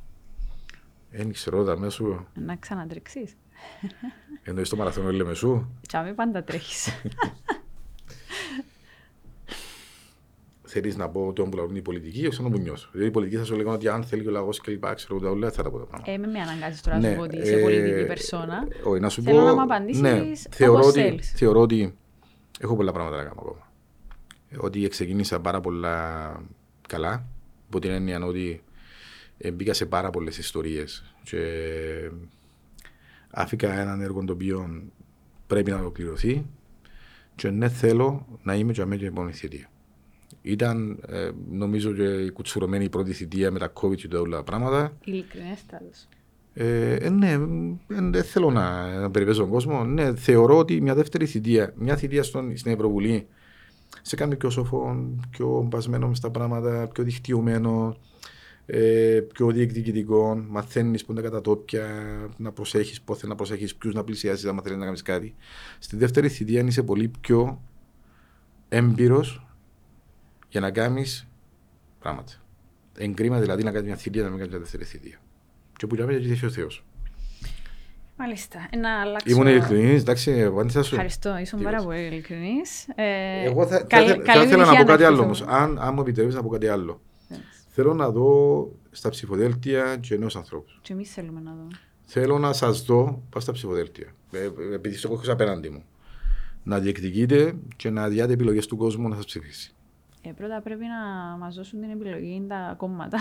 [SPEAKER 1] Δεν ξέρω, τα μέσω.
[SPEAKER 2] Να ξανατρεξεί.
[SPEAKER 1] Εννοείς το μαραθώνιο Λεμεσού.
[SPEAKER 2] Τσάμε πάντα τρέχεις. (laughs)
[SPEAKER 1] Θέλεις να πω το που λαούν οι πολιτικοί, όχι να μου νιώσω. Δηλαδή οι πολιτικοί θα σου λέγανε ότι αν θέλει ο λαός και λοιπά, ξέρω εγώ, όλα θα τα πω τα πράγματα.
[SPEAKER 2] Ε, με με αναγκάζεις τώρα να σου ναι, πω ότι είσαι
[SPEAKER 1] ε,
[SPEAKER 2] πολιτική περσόνα.
[SPEAKER 1] Όχι, να σου
[SPEAKER 2] Θέλω
[SPEAKER 1] πω...
[SPEAKER 2] να μου απαντήσεις
[SPEAKER 1] ναι,
[SPEAKER 2] θεωρώ όπως ότι, θέλεις.
[SPEAKER 1] Θεωρώ ότι έχω πολλά πράγματα να κάνω ακόμα. Ότι ξεκίνησα πάρα πολλά καλά, από την έννοια ότι μπήκα σε πάρα πολλές ιστορίες και άφηκα έναν έργο το οποίο πρέπει να ολοκληρωθεί και δεν ναι, θέλω να είμαι και αμέσως επόμενη θητεία. Ήταν ε, νομίζω και η κουτσουρωμένη η πρώτη θητεία με τα COVID και όλα τα πράγματα.
[SPEAKER 2] Ειλικρινέστατος.
[SPEAKER 1] Ε, ε, ναι, δεν ε, θέλω να, να περιπέζω τον κόσμο. Ναι, θεωρώ ότι μια δεύτερη θητεία, μια θητεία στον, στην Ευρωβουλή σε κάνει πιο σοφό, πιο μπασμένο στα πράγματα, πιο δικτυωμένο, ε, πιο διεκδικητικό, μαθαίνεις που είναι τα κατατόπια, να προσέχεις πότε να προσέχεις, ποιους να πλησιάσεις, αν θέλεις να κάνεις κάτι. Στη δεύτερη θητεία είσαι πολύ πιο έμπειρος για να κάνεις πράγματα. Εγκρίμα δηλαδή να κάνεις μια θητεία, να μην κάνεις μια δεύτερη θητεία. Και που λέμε, γιατί ο Θεός.
[SPEAKER 2] Μάλιστα. Να αλλάξω...
[SPEAKER 1] Ήμουν ειλικρινής, εντάξει, απάντησα σου.
[SPEAKER 2] Ευχαριστώ, ήσουν πάρα πολύ ειλικρινής.
[SPEAKER 1] Ε, Εγώ θα, καλ, θα, θα, θα ήθελα να πω κάτι άλλο όμως. Αν, αν μου επιτρέπεις να πω κάτι άλλο. Yes. Θέλω να δω στα ψηφοδέλτια και νέου ανθρώπου.
[SPEAKER 2] Και εμείς θέλουμε να δω.
[SPEAKER 1] Θέλω να σας δω πάω στα ψηφοδέλτια. Ε, επειδή στο έχω απέναντι μου. Να διεκδικείτε και να διάτε επιλογές του κόσμου να σας ψηφίσει.
[SPEAKER 2] Ε, πρώτα πρέπει να μας δώσουν την επιλογή τα κόμματα.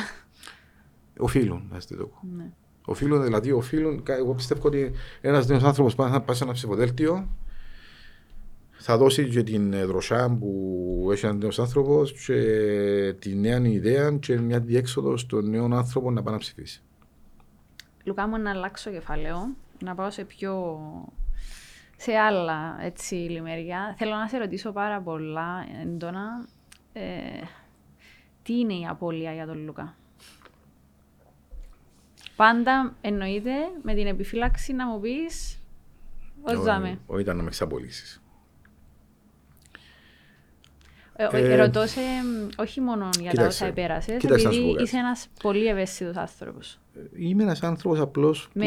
[SPEAKER 1] Οφείλουν να είστε το. Ναι. Οφείλουν, δηλαδή, οφείλουν. Εγώ πιστεύω ότι ένας νέος άνθρωπος πάει σε ένα ψηφοδέλτιο θα δώσει και την δροσιά που έχει ένας νέος άνθρωπος και τη νέα ιδέα και μια διέξοδο στον νέο άνθρωπο να πάει να ψηφίσει.
[SPEAKER 2] Λουκά μου να αλλάξω κεφάλαιο, να πάω σε πιο σε άλλα έτσι λιμέρια. Θέλω να σε ρωτήσω πάρα πολλά έντονα ε, τι είναι η απώλεια για τον Λουκά. Πάντα εννοείται με την επιφύλαξη να μου πεις ως ζάμε.
[SPEAKER 1] Όχι ήταν να με εξαπολύσεις.
[SPEAKER 2] Ε, ε, ρωτώ σε, όχι μόνο για τα όσα επέρασες, επειδή είσαι ένας πολύ ευαίσθητος άνθρωπος.
[SPEAKER 1] Είμαι ένας άνθρωπος απλώς που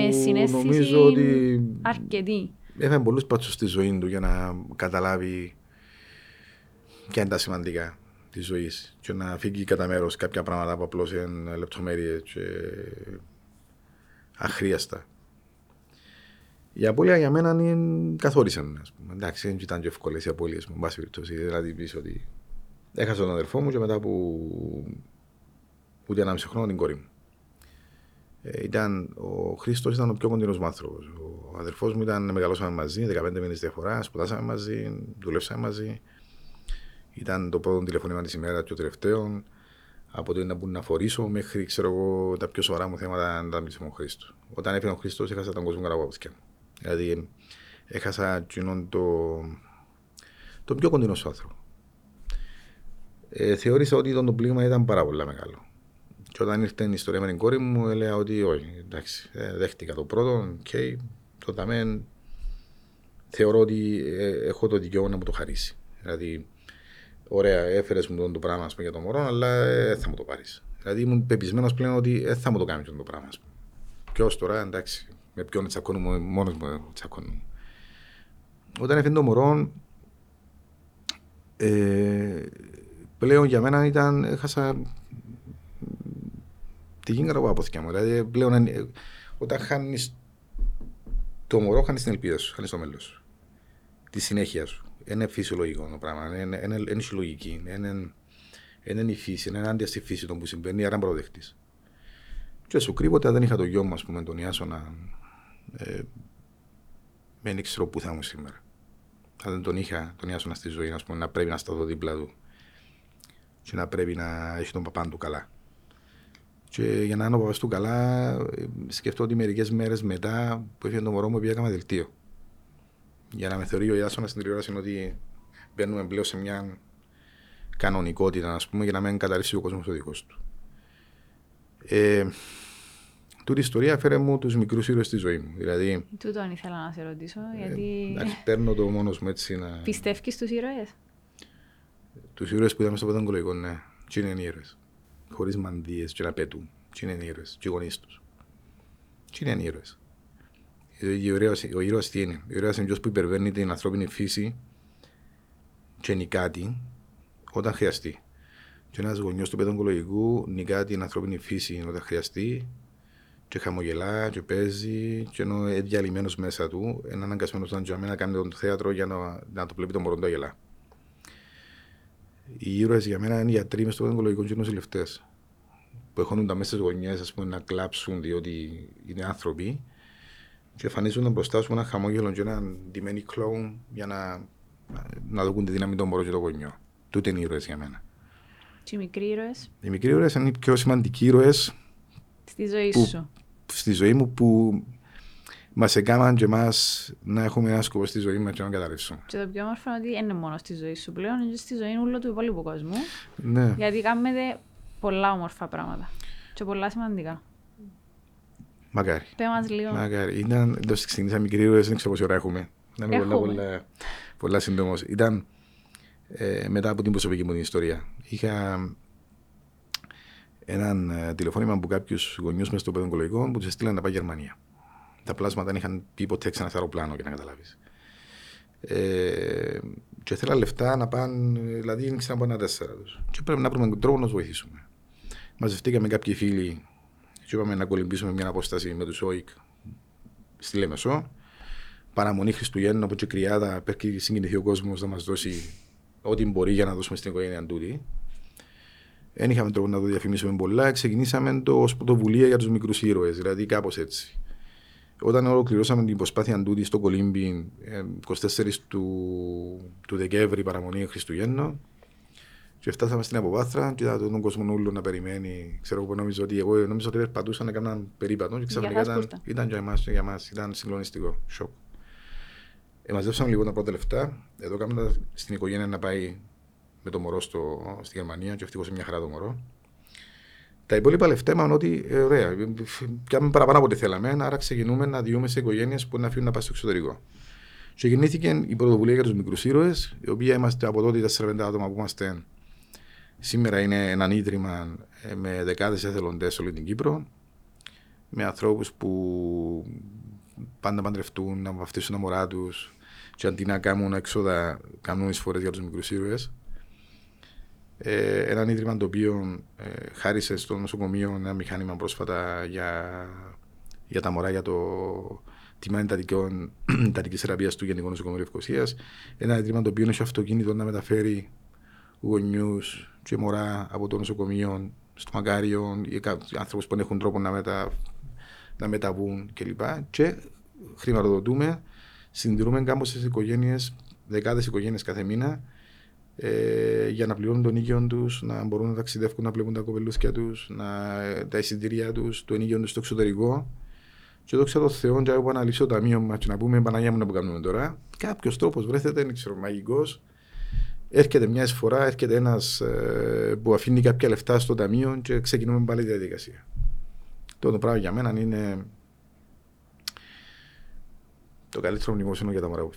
[SPEAKER 1] νομίζω ότι.
[SPEAKER 2] Αρκετή.
[SPEAKER 1] Έφερε πολλούς πάτσους στη ζωή του για να καταλάβει ποια είναι τα σημαντικά της ζωής και να φύγει κατά μέρος κάποια πράγματα που απλώς είναι λεπτομέρειες και αχρίαστα. Η απώλεια για μένα είναι καθόρισαν. Εντάξει, δεν ήταν και εύκολες οι απώλειες μου. Μπα περιπτώσει. Δηλαδή, πεις ότι Έχασα τον αδερφό μου και μετά από ούτε ένα μισό χρόνο την κόρη μου. Ε, ήταν, ο Χρήστος ήταν ο πιο κοντινός μου άνθρωπος. Ο αδερφός μου ήταν, μεγαλώσαμε μαζί, 15 μήνες διαφορά, σπουδάσαμε μαζί, δουλέψαμε μαζί. Ήταν το πρώτο τηλεφωνήμα της ημέρας και το τελευταίο. Από το να μπουν να φορήσω μέχρι ξέρω εγώ, τα πιο σοβαρά μου θέματα να τα μιλήσω με τον Χρήστο. Όταν έφυγε ο Χρήστος, έχασα τον κόσμο κατά από Δηλαδή, έχασα το, το πιο κοντινό σου άνθρωπο ε, θεώρησα ότι το πλήγμα ήταν πάρα πολύ μεγάλο. Και όταν ήρθε η ιστορία με την κόρη μου, έλεγα ότι όχι, εντάξει, ε, δέχτηκα το πρώτο, okay, το ταμέν θεωρώ ότι ε, έχω το δικαίωμα να μου το χαρίσει. Δηλαδή, ωραία, έφερες μου το πράγμα για το μωρό, αλλά ε, θα μου το πάρεις. Δηλαδή, ήμουν πεπισμένος πλέον ότι δεν θα μου το κάνει το πράγμα. Ποιο τώρα, εντάξει, με ποιον τσακώνουμε, μόνος μου τσακώνουμε. Όταν έφερε το μωρό, ε, πλέον για μένα ήταν, έχασα τη γύγκα από αποθηκιά μου. Δηλαδή πλέον όταν χάνεις το μωρό, χάνεις την ελπίδα σου, χάνεις το μέλλον σου. Τη συνέχεια σου. Είναι φυσιολογικό το πράγμα. Είναι, είναι, είναι συλλογική. Είναι, είναι η φύση, είναι ενάντια στη φύση το που συμβαίνει, άρα αποδεχτεί. Και σου κρύβω ότι αν δεν είχα το γιο μου, ας πούμε, τον Ιάσονα, ε, δεν ήξερα πού θα ήμουν σήμερα. Αν δεν τον είχα τον Ιάσονα στη ζωή, ας πούμε, να πρέπει να σταθώ δίπλα του και να πρέπει να έχει τον παπάν του καλά. Και για να είναι ο παπάς του καλά, ε, σκεφτώ ότι μερικές μέρες μετά που έφυγε το μωρό μου, πήγα δελτίο. Για να με θεωρεί ο Ιάσονας στην τηλεόραση ότι μπαίνουμε πλέον σε μια κανονικότητα, ας πούμε, για να μην καταρρύσει ο κόσμος ο δικός του. Ε, τούτη η ιστορία φέρε μου τους μικρούς ήρωες στη ζωής μου. Δηλαδή,
[SPEAKER 2] Τούτον ήθελα να σε ρωτήσω, ε, γιατί.
[SPEAKER 1] εντάξει, παίρνω το μόνος μου έτσι να.
[SPEAKER 2] Πιστεύεις στου ήρωες;
[SPEAKER 1] Τους ήρωες που είδαμε στο πενταγκολογικό, ναι. Τι είναι οι ήρωες. Χωρίς μανδύες και να πέτουν. Τι είναι οι ήρωες. Και οι γονείς τους. Τι είναι οι ήρωες. Ο ήρωας τι είναι; Ο ήρωας είναι ποιο που υπερβαίνει την ανθρώπινη φύση και νικάτη όταν χρειαστεί. Και ένας γονιός του παιδογκολογικού νικά την ανθρώπινη φύση όταν χρειαστεί και χαμογελά και παίζει και ενώ είναι διαλυμένος μέσα του, είναι αναγκασμένος να να κάνει τον θέατρο για να, να το βλέπει τον μωρό γελά. Οι ήρωες για μένα είναι γιατροί μες στο παιδογκολογικό και νοσηλευτές. Που έχουν τα μέσα στις γωνιές να κλάψουν διότι είναι άνθρωποι και εμφανίζονται μπροστά σου ένα χαμόγελο και ένα ντυμένοι κλόουν για να, να δουν τη δύναμη των μωρών και των γονιών. Τούτε είναι οι ήρωες για μένα.
[SPEAKER 2] Και οι μικροί ήρωες;
[SPEAKER 1] Οι μικροί ήρωες είναι οι πιο σημαντικοί ήρωες
[SPEAKER 2] στη ζωή που, σου.
[SPEAKER 1] Στη ζωή μου που μας έκαναν και εμάς να έχουμε ένα σκοπό στη ζωή μας και να καταρρεύσουμε.
[SPEAKER 2] Και το πιο όμορφο είναι ότι είναι μόνο στη ζωή σου πλέον, είναι στη ζωή όλου του υπόλοιπου κόσμου.
[SPEAKER 1] Ναι.
[SPEAKER 2] Γιατί κάνουμε πολλά όμορφα πράγματα. Και πολλά σημαντικά.
[SPEAKER 1] Μακάρι.
[SPEAKER 2] Πέ μας λίγο.
[SPEAKER 1] Μακάρι. Ήταν, το ξεκινήσα μικρή ήρωε, δεν ξέρω πόση ώρα έχουμε. Να είμαι πολλά, πολλά, πολλά σύντομος. Ήταν ε, μετά από την προσωπική μου την ιστορία. Είχα έναν ε, τηλεφώνημα από κάποιους γονιούς μέσα στο παιδογκολογικό που τους έστειλαν να πάει Γερμανία. Τα πλάσματα δεν είχαν πει ποτέ ξανά σε αεροπλάνο για να καταλάβεις. Ε, και ήθελα λεφτά να πάνε, δηλαδή δεν ήξερα να πάνε τέσσερα τους. Και πρέπει να βρούμε τρόπο να τους βοηθήσουμε. Μαζευτήκαμε κάποιοι φίλοι και είπαμε να κολυμπήσουμε μια απόσταση με τους ΟΙΚ στη Λέμεσο. Παραμονή Χριστουγέννων από κρυάδα, πρέπει συγκινηθεί ο κόσμος να μας δώσει ό,τι μπορεί για να δώσουμε στην οικογένεια τούτη. Δεν είχαμε τρόπο να το διαφημίσουμε πολλά. Ξεκινήσαμε το ω πρωτοβουλία για τους μικρούς ήρωες, δηλαδή κάπως έτσι. Όταν ολοκληρώσαμε την προσπάθεια τούτη στο Κολύμπι 24 του, του Δεκέμβρη, παραμονή Χριστουγέννων, και φτάσαμε στην Αποβάθρα και είδα τον κόσμο όλο να περιμένει. Ξέρω που νομίζω ότι εγώ νομίζω ότι περπατούσα να έκαναν περίπατο και ξαφνικά ήταν, ήταν για εμάς, για εμάς, ήταν συγκλονιστικό. Σοκ. Ε, μαζέψαμε λίγο τα πρώτα λεφτά. Εδώ κάνουμε στην οικογένεια να πάει με το μωρό στο, στη Γερμανία και ευτυχώς μια χαρά το μωρό. Τα υπόλοιπα λεφτά είπαμε ότι ε, ωραία, πιάμε παραπάνω από ό,τι θέλαμε, άρα ξεκινούμε να διούμε σε οικογένειες που να αφήνουν να πάνε στο εξωτερικό. Και γεννήθηκε η πρωτοβουλία για τους μικρούς ήρωες, η οποία είμαστε από τότε 4-5 άτομα που είμαστε. Σήμερα είναι ένα ίδρυμα ε, με δεκάδες εθελοντές σε όλη την Κύπρο, με ανθρώπους που πάντα παντρευτούν, να βαφτίσουν τα μωρά τους, και αντί να κάνουν έξοδα, κάνουν εισφορές για τους μικρούς ήρωες. Ε, έναν ίδρυμα το οποίο ε, χάρισε στο νοσοκομείο ένα μηχάνημα πρόσφατα για, για τα μωρά για το τιμά εντατική (clears throat) θεραπείας του Γενικού Νοσοκομείου Ευκοσία. Ένα ίδρυμα το οποίο έχει αυτοκίνητο να μεταφέρει γονιούς και μωρά από το νοσοκομείο στο Μακάριο ή άνθρωπου που έχουν τρόπο να, μετα, να μεταβούν κλπ. Και, και χρηματοδοτούμε, συντηρούμε κάμποσε οικογένειες, δεκάδες οικογένειες κάθε μήνα ε, για να πληρώνουν τον οίκιο τους, να μπορούν να ταξιδεύουν, να βλέπουν τα κοπελούθια τους, τα εισιτήρια τους, το ενοίκιο τους στο εξωτερικό. Και δόξα τω Θεώ, και να αναλύσω το ταμείο μας και να πούμε Παναγία μου να που κάνουμε τώρα, κάποιος τρόπος βρέθεται, δεν ξέρω, μαγικός. Έρχεται μιας φορά, έρχεται ένας ε, που αφήνει κάποια λεφτά στο ταμείο και ξεκινούμε πάλι τη διαδικασία. Το, το πράγμα για μένα είναι το καλύτερο μνημόσυνο για τα μωρά που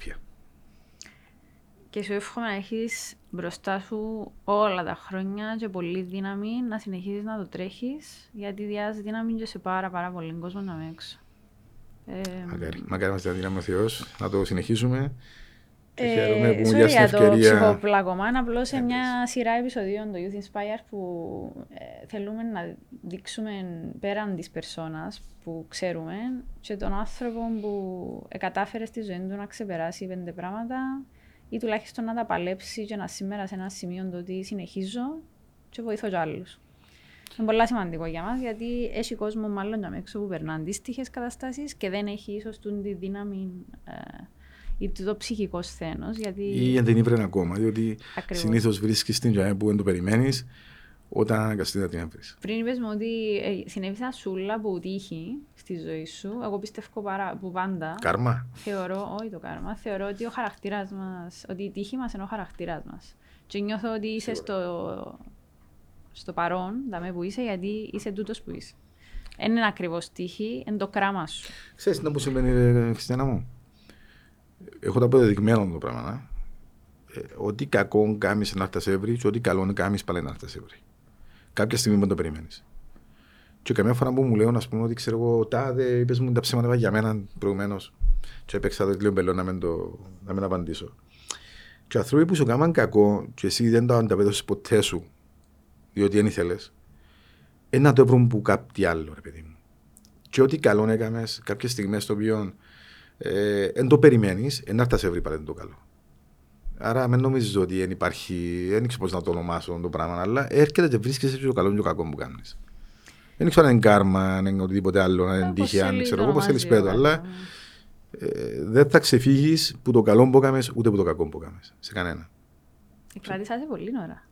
[SPEAKER 2] και σου εύχομαι να έχεις μπροστά σου όλα τα χρόνια και πολύ δύναμη να συνεχίζεις να το τρέχεις, γιατί διάζει δύναμη και σε πάρα, πάρα πολύ κόσμο να είμαι έξω.
[SPEAKER 1] Ε, μακάρι, μακάρι μας δύναμη ο Θεός, να το συνεχίσουμε.
[SPEAKER 2] Ε, χαίρομαι που μου για το ψυχοπλακωμά, απλώς σε μια σειρά επεισοδίων του Youth Inspire που ε, θέλουμε να δείξουμε πέραν της περσόνας που ξέρουμε και τον άνθρωπο που κατάφερε στη ζωή του να ξεπεράσει πέντε πράγματα ή τουλάχιστον να τα παλέψει και να σήμερα σε ένα σημείο το ότι συνεχίζω και βοηθώ κι άλλους. Είναι πολύ σημαντικό για μας γιατί έχει κόσμο μάλλον για έξω που περνά αντίστοιχες καταστάσεις και δεν έχει ίσως τη δύναμη ε, ή το ψυχικός σθένος. Γιατί...
[SPEAKER 1] Ή δεν είναι ακόμα, διότι συνήθως βρίσκεις την ζωή που δεν το περιμένεις όταν αναγκαστεί να την έβρει.
[SPEAKER 2] Πριν είπες μου ότι ε, συνέβη σαν σούλα που τύχει στη ζωή σου, εγώ πιστεύω παρά, που πάντα.
[SPEAKER 1] Κάρμα.
[SPEAKER 2] Θεωρώ, όχι το κάρμα, θεωρώ ότι ο χαρακτήρας μας, ότι η τύχη μας είναι ο χαρακτήρας μας. Και νιώθω ότι είσαι στο, στο παρόν, δαμέ που είσαι, γιατί είσαι τούτος που είσαι. Δεν είναι ακριβώς τύχη, είναι το κράμα σου.
[SPEAKER 1] Ξέρεις τι που συμβαίνει, Χριστιανά μου; Έχω τα αποδεδειγμένο το πράγμα. Ε, ό,τι κακό κάνεις να έρθεις σε εύρη, και ό,τι καλό κάνεις πάλι να έρθεις σε εύρη. Κάποια στιγμή δεν το περιμένεις. Και καμιά φορά που μου λέω, να πούμε, ότι ξέρω εγώ, τάδε, είπες μου τα ψέματα για μένα προηγουμένως. Και έπαιξα το λίγο μπελό να μην, το, να μην απαντήσω. Και οι άνθρωποι που σου κάναν κακό, και εσύ δεν το ανταπέδωσες ποτέ σου, διότι δεν ήθελες, είναι να το βρουν που κάτι άλλο, ρε παιδί μου. Και ό,τι καλό έκαμες, κάποιες στιγμές το οποίο δεν ε, το περιμένεις, να έρθει σε βρει πάλι το καλό. Άρα δεν νομίζω ότι δεν υπάρχει, δεν ξέρω πώς να το ονομάσω το πράγμα, αλλά έρχεται και βρίσκεσαι το καλό και το κακό που κάνεις. Δεν ξέρω αν είναι κάρμα, αν είναι οτιδήποτε άλλο, αν είναι τύχη, αν ξέρω εγώ πώ θέλεις πέτω, αλλά ε, δεν θα ξεφύγεις που το καλό που έκαμες ούτε που το κακό που έκαμες. Σε κανένα.
[SPEAKER 2] Εκπράτησα σε πολύ ώρα.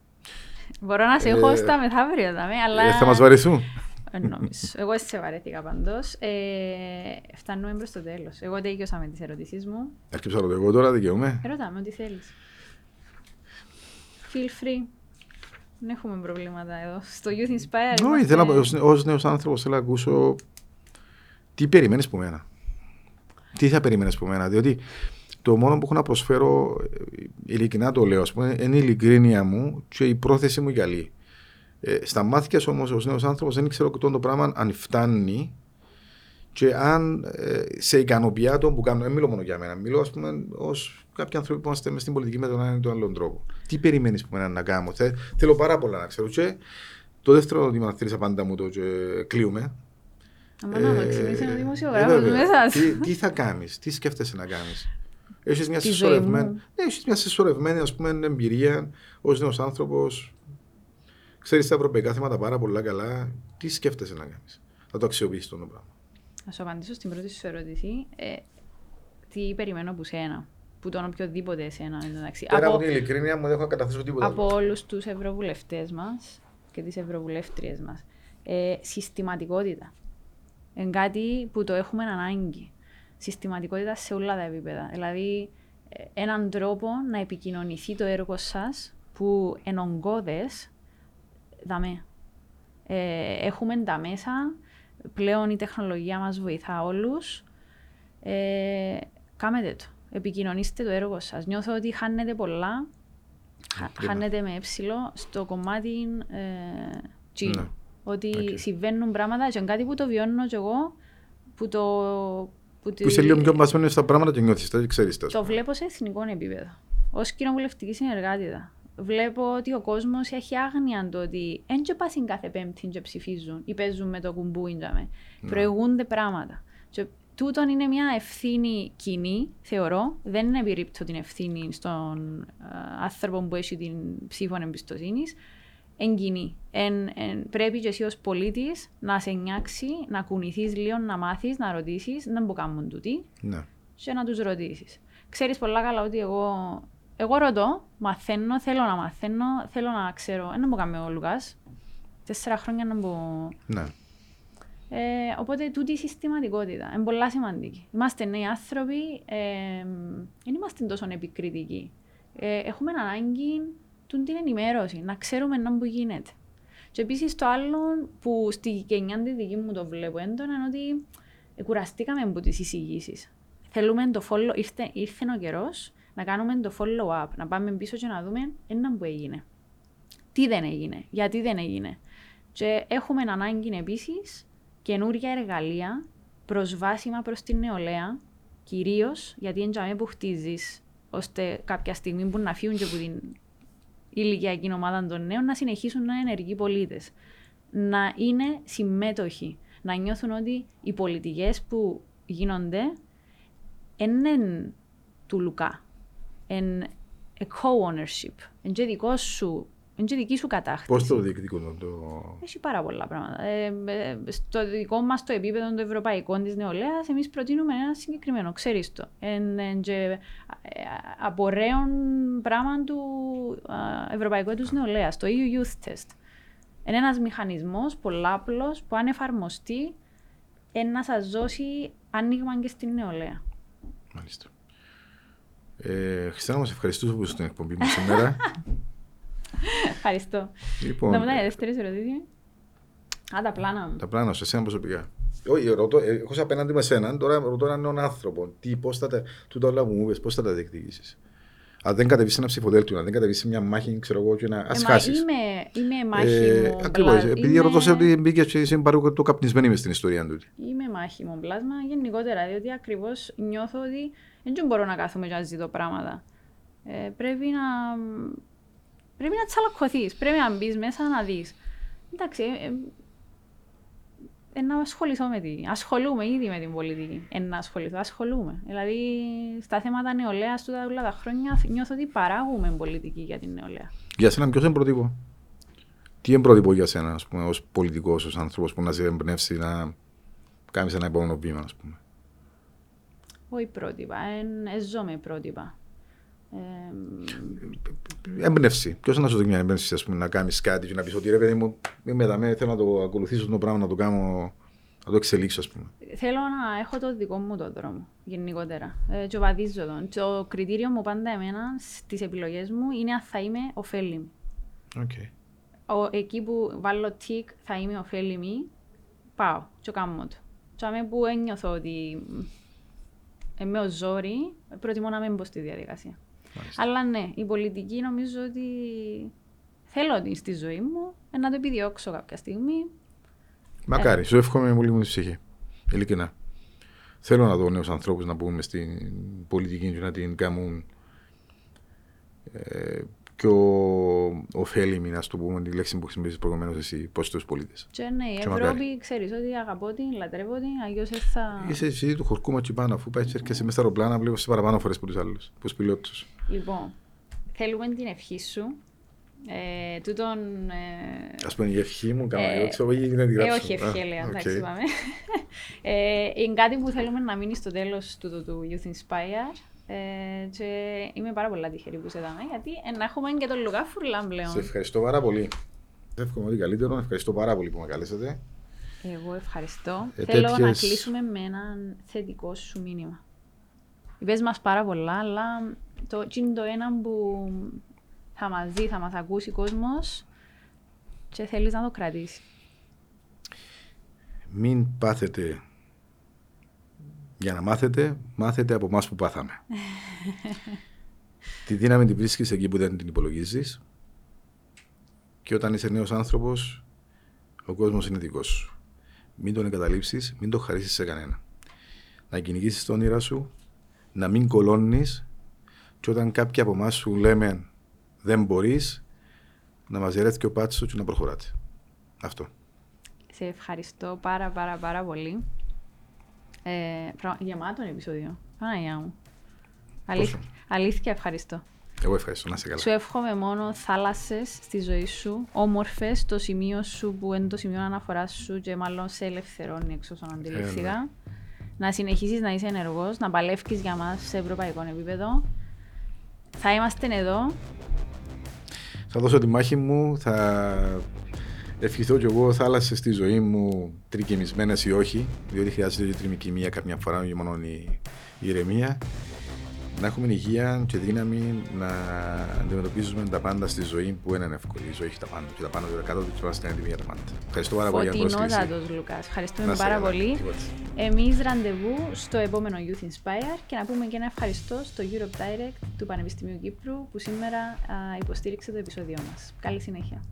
[SPEAKER 2] Μπορώ να σε έχω ε, στα μεθαύριο, αλλά.
[SPEAKER 1] Ε, θα μας βαρεθούν.
[SPEAKER 2] Νομίζω. Εγώ σε βαρέθηκα πάντω. Ε, φτάνουμε προς το τέλος. Εγώ τέλειωσα με τις ερωτήσεις μου.
[SPEAKER 1] Έρχεψα το εγώ τώρα, δικαιούμαι.
[SPEAKER 2] Ρωτάμε ό,τι θέλεις. Feel free. Δεν έχουμε προβλήματα εδώ. Στο Youth Inspire.
[SPEAKER 1] Όχι, θέλω ως νέος άνθρωπος θέλω να ακούσω τι περιμένεις από μένα. Τι θα περιμένεις από μένα. Διότι το μόνο που έχω να προσφέρω, ειλικρινά το λέω, πούμε, είναι η ειλικρίνεια μου και η πρόθεση μου για λίγη. Ε, στα μάτια όμως ως νέος άνθρωπος δεν ξέρω το πράγμα αν φτάνει και αν ε, σε ικανοποιεί το που κάνω. Δεν μιλώ μόνο για μένα. Μιλώ, ας πούμε, ως κάποιοι άνθρωποι που είμαστε στην πολιτική με τον έναν ή τον άλλον τρόπο. Τι περιμένεις από μένα να κάνω; Θε, θέλω πάρα πολλά να ξέρω. Και το δεύτερο ότι με αναφέρει απάντα μου το και κλείουμε.
[SPEAKER 2] Αμά να ε, ένα δημοσιογράφο μέσα.
[SPEAKER 1] Τι, τι θα κάνεις, τι σκέφτεσαι να κάνεις; Έχεις μια συσσωρευμένη, ναι, μια συσσωρευμένη εμπειρία ως νέος άνθρωπος ξέρεις τα ευρωπαϊκά θέματα πάρα πολλά καλά, τι σκέφτεσαι να κάνεις; Θα το αξιοποιήσεις το πράγμα.
[SPEAKER 2] Να σου απαντήσω στην πρώτη σου ερώτηση. Ε, τι περιμένω από σένα, που τον οποιοδήποτε εσένα. Εντάξει.
[SPEAKER 1] Πέρα από, από την ειλικρίνεια μου, δεν έχω καταθέσει τίποτα.
[SPEAKER 2] Από όλους τους ευρωβουλευτές μας και τις ευρωβουλεύτριες μας. Ε, συστηματικότητα. Είναι κάτι που το έχουμε ανάγκη. Συστηματικότητα σε όλα τα επίπεδα. Δηλαδή, ε, έναν τρόπο να επικοινωνηθεί το έργο σας που ογκώδες δαμέ. Ε, έχουμε τα μέσα, πλέον η τεχνολογία μας βοηθά όλους. Ε, κάμετε το, επικοινωνήστε το έργο σας. Νιώθω ότι χάνετε πολλά, χάνετε με έψιλο στο κομμάτι ε, τσίνου. Ναι. Ότι okay. συμβαίνουν πράγματα και κάτι που το βιώνω και εγώ, που το...
[SPEAKER 1] Που, που είσαι λίγο πιο μπασμένος στα πράγματα και νιώθεις, το ξέρεις
[SPEAKER 2] το. Το βλέπω σε εθνικό επίπεδο. Ως κοινοβουλευτική συνεργάτητα βλέπω ότι ο κόσμος έχει άγνοια το ότι δεν και κάθε πέμπτη και ψηφίζουν ή παίζουν με το κουμπούι. Ναι. Προηγούνται πράγματα. Και τούτον είναι μια ευθύνη κοινή, θεωρώ. Δεν είναι επιρρύπτω την ευθύνη στον uh, άνθρωπο που έχει την ψήφο εμπιστοσύνης. Εν κοινή. Εν, εν, πρέπει και εσύ ως πολίτης να σε νιάξει, να κουνηθείς λίγο, να μάθεις, να ρωτήσεις, να μου κάνουν τούτοι ναι. και να τους ρωτήσεις. Ξέρεις πολλά καλά ότι εγώ εγώ ρωτώ, μαθαίνω, θέλω να μαθαίνω, θέλω να ξέρω. Δεν μου κάνει ο Λουκάς. Τέσσερα χρόνια να μου.
[SPEAKER 1] Ναι.
[SPEAKER 2] Ε, οπότε τούτη η συστηματικότητα είναι πολύ σημαντική. Είμαστε νέοι άνθρωποι, ε, δεν είμαστε τόσο επικριτικοί. Ε, έχουμε ανάγκη την ενημέρωση, να ξέρουμε να που γίνεται. Και επίσης το άλλο που στη γενιά τη δική μου το βλέπω έντονα είναι ότι κουραστήκαμε από τις εισηγήσεις. Θέλουμε το follow, ήρθε, ήρθε ο καιρός να κάνουμε το follow-up, να πάμε πίσω και να δούμε ένα που έγινε. Τι δεν έγινε, γιατί δεν έγινε. Και έχουμε ανάγκη επίσης καινούργια εργαλεία προσβάσιμα προς την νεολαία, κυρίως γιατί είναι που χτίζεις, ώστε κάποια στιγμή που να φύγουν και από την ηλικιακή ομάδα των νέων να συνεχίσουν να είναι ενεργοί πολίτες. Να είναι συμμέτοχοι. Να νιώθουν ότι οι πολιτικές που γίνονται είναι του Λουκά εν a co-ownership. Εν και δικό σου Είναι και δική σου κατάκτηση.
[SPEAKER 1] Πώς το διεκδικούν το...
[SPEAKER 2] Έχει πάρα πολλά πράγματα. Ε, ε, στο δικό μας το επίπεδο το ευρωπαϊκό της νεολαίας, εμείς προτείνουμε ένα συγκεκριμένο. Ξέρεις το. Εν, εν, και, ε, απορρέων πράγμα του ε, Ευρωπαϊκού Έτους Νεολαίας, το EU Youth Test. Είναι ένας μηχανισμός πολλάπλος που αν εφαρμοστεί να σας δώσει άνοιγμα και στην νεολαία.
[SPEAKER 1] Μάλιστα. Ε, Χριστιανά, μας ευχαριστούμε που στην εκπομπή μας σήμερα.
[SPEAKER 2] Ευχαριστώ.
[SPEAKER 1] Λοιπόν,
[SPEAKER 2] Να μετά η δεύτερη ερωτήση. Α, τα πλάνα μου.
[SPEAKER 1] τα πλάνα σου, εσένα προσωπικά. Όχι, ρωτώ, ε, έχω σε απέναντι με εσένα, τώρα ρωτώ έναν νέον άνθρωπο. Τι, πώς θα τα, τούτα όλα που μου είπες, πώς θα τα διεκδικήσεις; Αν δεν κατεβείς σε ένα ψηφοδέλτιο, αν δεν κατεβείς σε μια μάχη, ξέρω εγώ, και να
[SPEAKER 2] Ε,
[SPEAKER 1] ας
[SPEAKER 2] μα
[SPEAKER 1] χάσεις.
[SPEAKER 2] Είμαι, είμαι μάχη
[SPEAKER 1] Ε,
[SPEAKER 2] μου.
[SPEAKER 1] ακριβώς,
[SPEAKER 2] πλα-
[SPEAKER 1] επειδή
[SPEAKER 2] είμαι-
[SPEAKER 1] ρωτώ σε ότι μπήκες και είσαι παρούκο το καπνισμένη μες στην ιστορία του.
[SPEAKER 2] Είμαι μάχη μου πλάσμα γενικότερα, διότι ακριβώς νιώθω ότι δεν μπορώ να κάθομαι και να ζητώ πράγματα. Ε, πρέπει να. Πρέπει να τσαλακωθείς. Πρέπει να μπεις μέσα να δεις. Εντάξει, ε, ε, ε, να ασχοληθώ με τη. Ασχολούμαι ήδη με την πολιτική. Ε, να ασχοληθώ, ασχολούμαι. Δηλαδή, στα θέματα νεολαίας του όλα τα χρόνια νιώθω ότι παράγουμε πολιτική για την νεολαία.
[SPEAKER 1] Για σένα ποιος είναι πρότυπο. Τι είναι πρότυπο για σένα, ας πούμε, ως πολιτικός, ως άνθρωπος που να σε εμπνεύσει να κάνεις ένα επόμενο βήμα, ας πούμε.
[SPEAKER 2] Όχι πρότυπα, εν, ε, ζω με πρότυπα. Ε,
[SPEAKER 1] Έμπνευση. Ποιος να σου δώσει μια έμπνευση, ας πούμε, να κάνεις κάτι και να πεις ότι ρε παιδί μου, είμαι εδώ, θέλω να το ακολουθήσω το πράγμα, να το κάνω, να το εξελίξω, ας πούμε.
[SPEAKER 2] Θέλω να έχω το δικό μου το δρόμο, γενικότερα. Ε, και βαδίζω τον. Το κριτήριο μου πάντα εμένα στις επιλογές μου είναι αν θα είμαι ωφέλιμη.
[SPEAKER 1] Okay.
[SPEAKER 2] Ο, εκεί που βάλω τικ θα είμαι ωφέλιμη, πάω και κάνω το. Και αμέ που ένιωθω ότι είμαι ο ζόρι, προτιμώ να μην μπω στη διαδικασία.
[SPEAKER 1] Μάλιστα.
[SPEAKER 2] Αλλά ναι, η πολιτική νομίζω ότι θέλω την στη ζωή μου, ε, να το επιδιώξω κάποια στιγμή.
[SPEAKER 1] Μακάρι, σου εύχομαι με πολύ μου τη ψυχή. Ειλικρινά. Θέλω να δω νέους ανθρώπους να μπουν μες στην πολιτική και να την κάνουν ε, πιο ωφέλιμη, να το πούμε, τη λέξη που χρησιμοποιήσει προηγουμένως εσύ, προ του πολίτες.
[SPEAKER 2] Και ναι, η
[SPEAKER 1] Και
[SPEAKER 2] Ευρώπη
[SPEAKER 1] μακάρι.
[SPEAKER 2] ξέρεις ότι αγαπώ την, λατρεύω την, αλλιώς δεν θα...
[SPEAKER 1] Είσαι εσύ του χορκού μας πάνω, αφού πάει και έρχεσαι μέσα στα αεροπλάνα, βλέπω σε παραπάνω φορές από τους άλλους, από τους πιλότους.
[SPEAKER 2] Λοιπόν, θέλουμε την ευχή σου. Ε, τούτον... Ε,
[SPEAKER 1] Α πούμε, η ευχή μου, κάμα,
[SPEAKER 2] Ε,
[SPEAKER 1] εγώ ξέρω, ή να τη
[SPEAKER 2] ε,
[SPEAKER 1] γράψω.
[SPEAKER 2] όχι ευχή,
[SPEAKER 1] Α,
[SPEAKER 2] λέει,
[SPEAKER 1] οκ.
[SPEAKER 2] εντάξει, πάμε. (laughs) ε, είναι κάτι που θέλουμε να μείνει στο τέλος του, του Youth Inspire. Ε, και είμαι πάρα πολύ τυχερή που σε δάμε, γιατί ε, να έχουμε και τον Λουκά Φουρλάν πλέον.
[SPEAKER 1] Σε ευχαριστώ πάρα πολύ. Σε εύχομαι ότι καλύτερο. Ευχαριστώ πάρα πολύ που με καλέσατε.
[SPEAKER 2] Εγώ ευχαριστώ.
[SPEAKER 1] Ε,
[SPEAKER 2] Θέλω να
[SPEAKER 1] τέτοιες-
[SPEAKER 2] κλείσουμε με ένα θετικό σου μήνυμα. Είπες μας πάρα πολλά, αλλά το, τι είναι το ένα που θα μας δει, θα μας ακούσει ο κόσμος και θέλεις να το κρατήσεις.
[SPEAKER 1] Μην πάθετε για να μάθετε, μάθετε από εμάς που πάθαμε. (laughs) τη δύναμη την βρίσκεις εκεί που δεν την υπολογίζεις και όταν είσαι νέος άνθρωπος, ο κόσμος είναι δικός σου. Μην τον εγκαταλείψεις, μην τον χαρίσεις σε κανένα. Να κυνηγήσεις τα όνειρα σου, να μην κολώνεις και όταν κάποιοι από εμάς σου λέμε δεν μπορείς, να μαζερέθει και ο πάτσος σου και να προχωράτε. Αυτό.
[SPEAKER 2] Σε ευχαριστώ πάρα πάρα πάρα πολύ. Ε, πρα- γεμάτο επεισόδιο. Παναγιά μου. Αλήθ- αλήθεια ευχαριστώ.
[SPEAKER 1] Εγώ ευχαριστώ. Να είσαι καλά.
[SPEAKER 2] Σου εύχομαι μόνο θάλασσες στη ζωή σου, όμορφες στο σημείο σου που είναι το σημείο αναφοράς σου και μάλλον σε ελευθερώνει εξ όσων αντιληφθήκα. να συνεχίσεις να είσαι ενεργός, να παλεύεις για μας σε ευρωπαϊκό επίπεδο. Θα είμαστε εδώ.
[SPEAKER 1] Θα δώσω τη μάχη μου, θα ευχηθώ κι εγώ θάλασσες στη ζωή μου τρικυμισμένες ή όχι, διότι χρειάζεται και τριμικημία κάποια φορά, όχι μόνο η η ηρεμία. Να έχουμε υγεία και δύναμη να αντιμετωπίζουμε τα πάντα στη ζωή που δεν είναι εύκολη. Η ζωή έχει τα πάντα και τα πάντα και τα κάτω και είμαστε έτοιμοι για τα πάντα. Ευχαριστώ πάρα πολύ για την πρόσκληση.
[SPEAKER 2] Φωτεινότατος Λουκάς.
[SPEAKER 1] Να
[SPEAKER 2] Ευχαριστούμε
[SPEAKER 1] είστε
[SPEAKER 2] πάρα
[SPEAKER 1] καλά.
[SPEAKER 2] πολύ.
[SPEAKER 1] Τίποτα.
[SPEAKER 2] Εμείς ραντεβού στο επόμενο Youth Inspire και να πούμε και ένα ευχαριστώ στο Europe Direct του Πανεπιστημίου Κύπρου που σήμερα α, υποστήριξε το επεισόδιο μας. Καλή συνέχεια.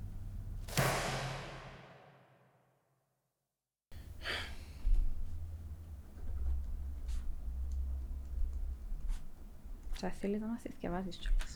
[SPEAKER 2] Θα θέλει να μας διαβάζεις κιόλας.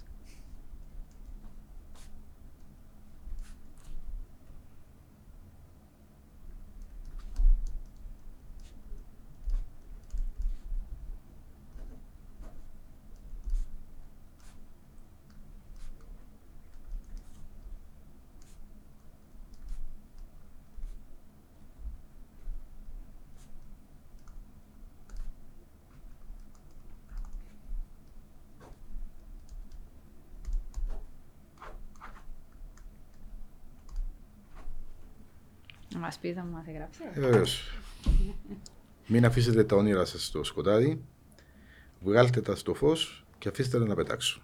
[SPEAKER 2] Μας πεις αν μας έγραψε.
[SPEAKER 1] Ε, βεβαίως. Μην αφήσετε τα όνειρα σας στο σκοτάδι, βγάλτε τα στο φως και αφήστε τα να πετάξουν.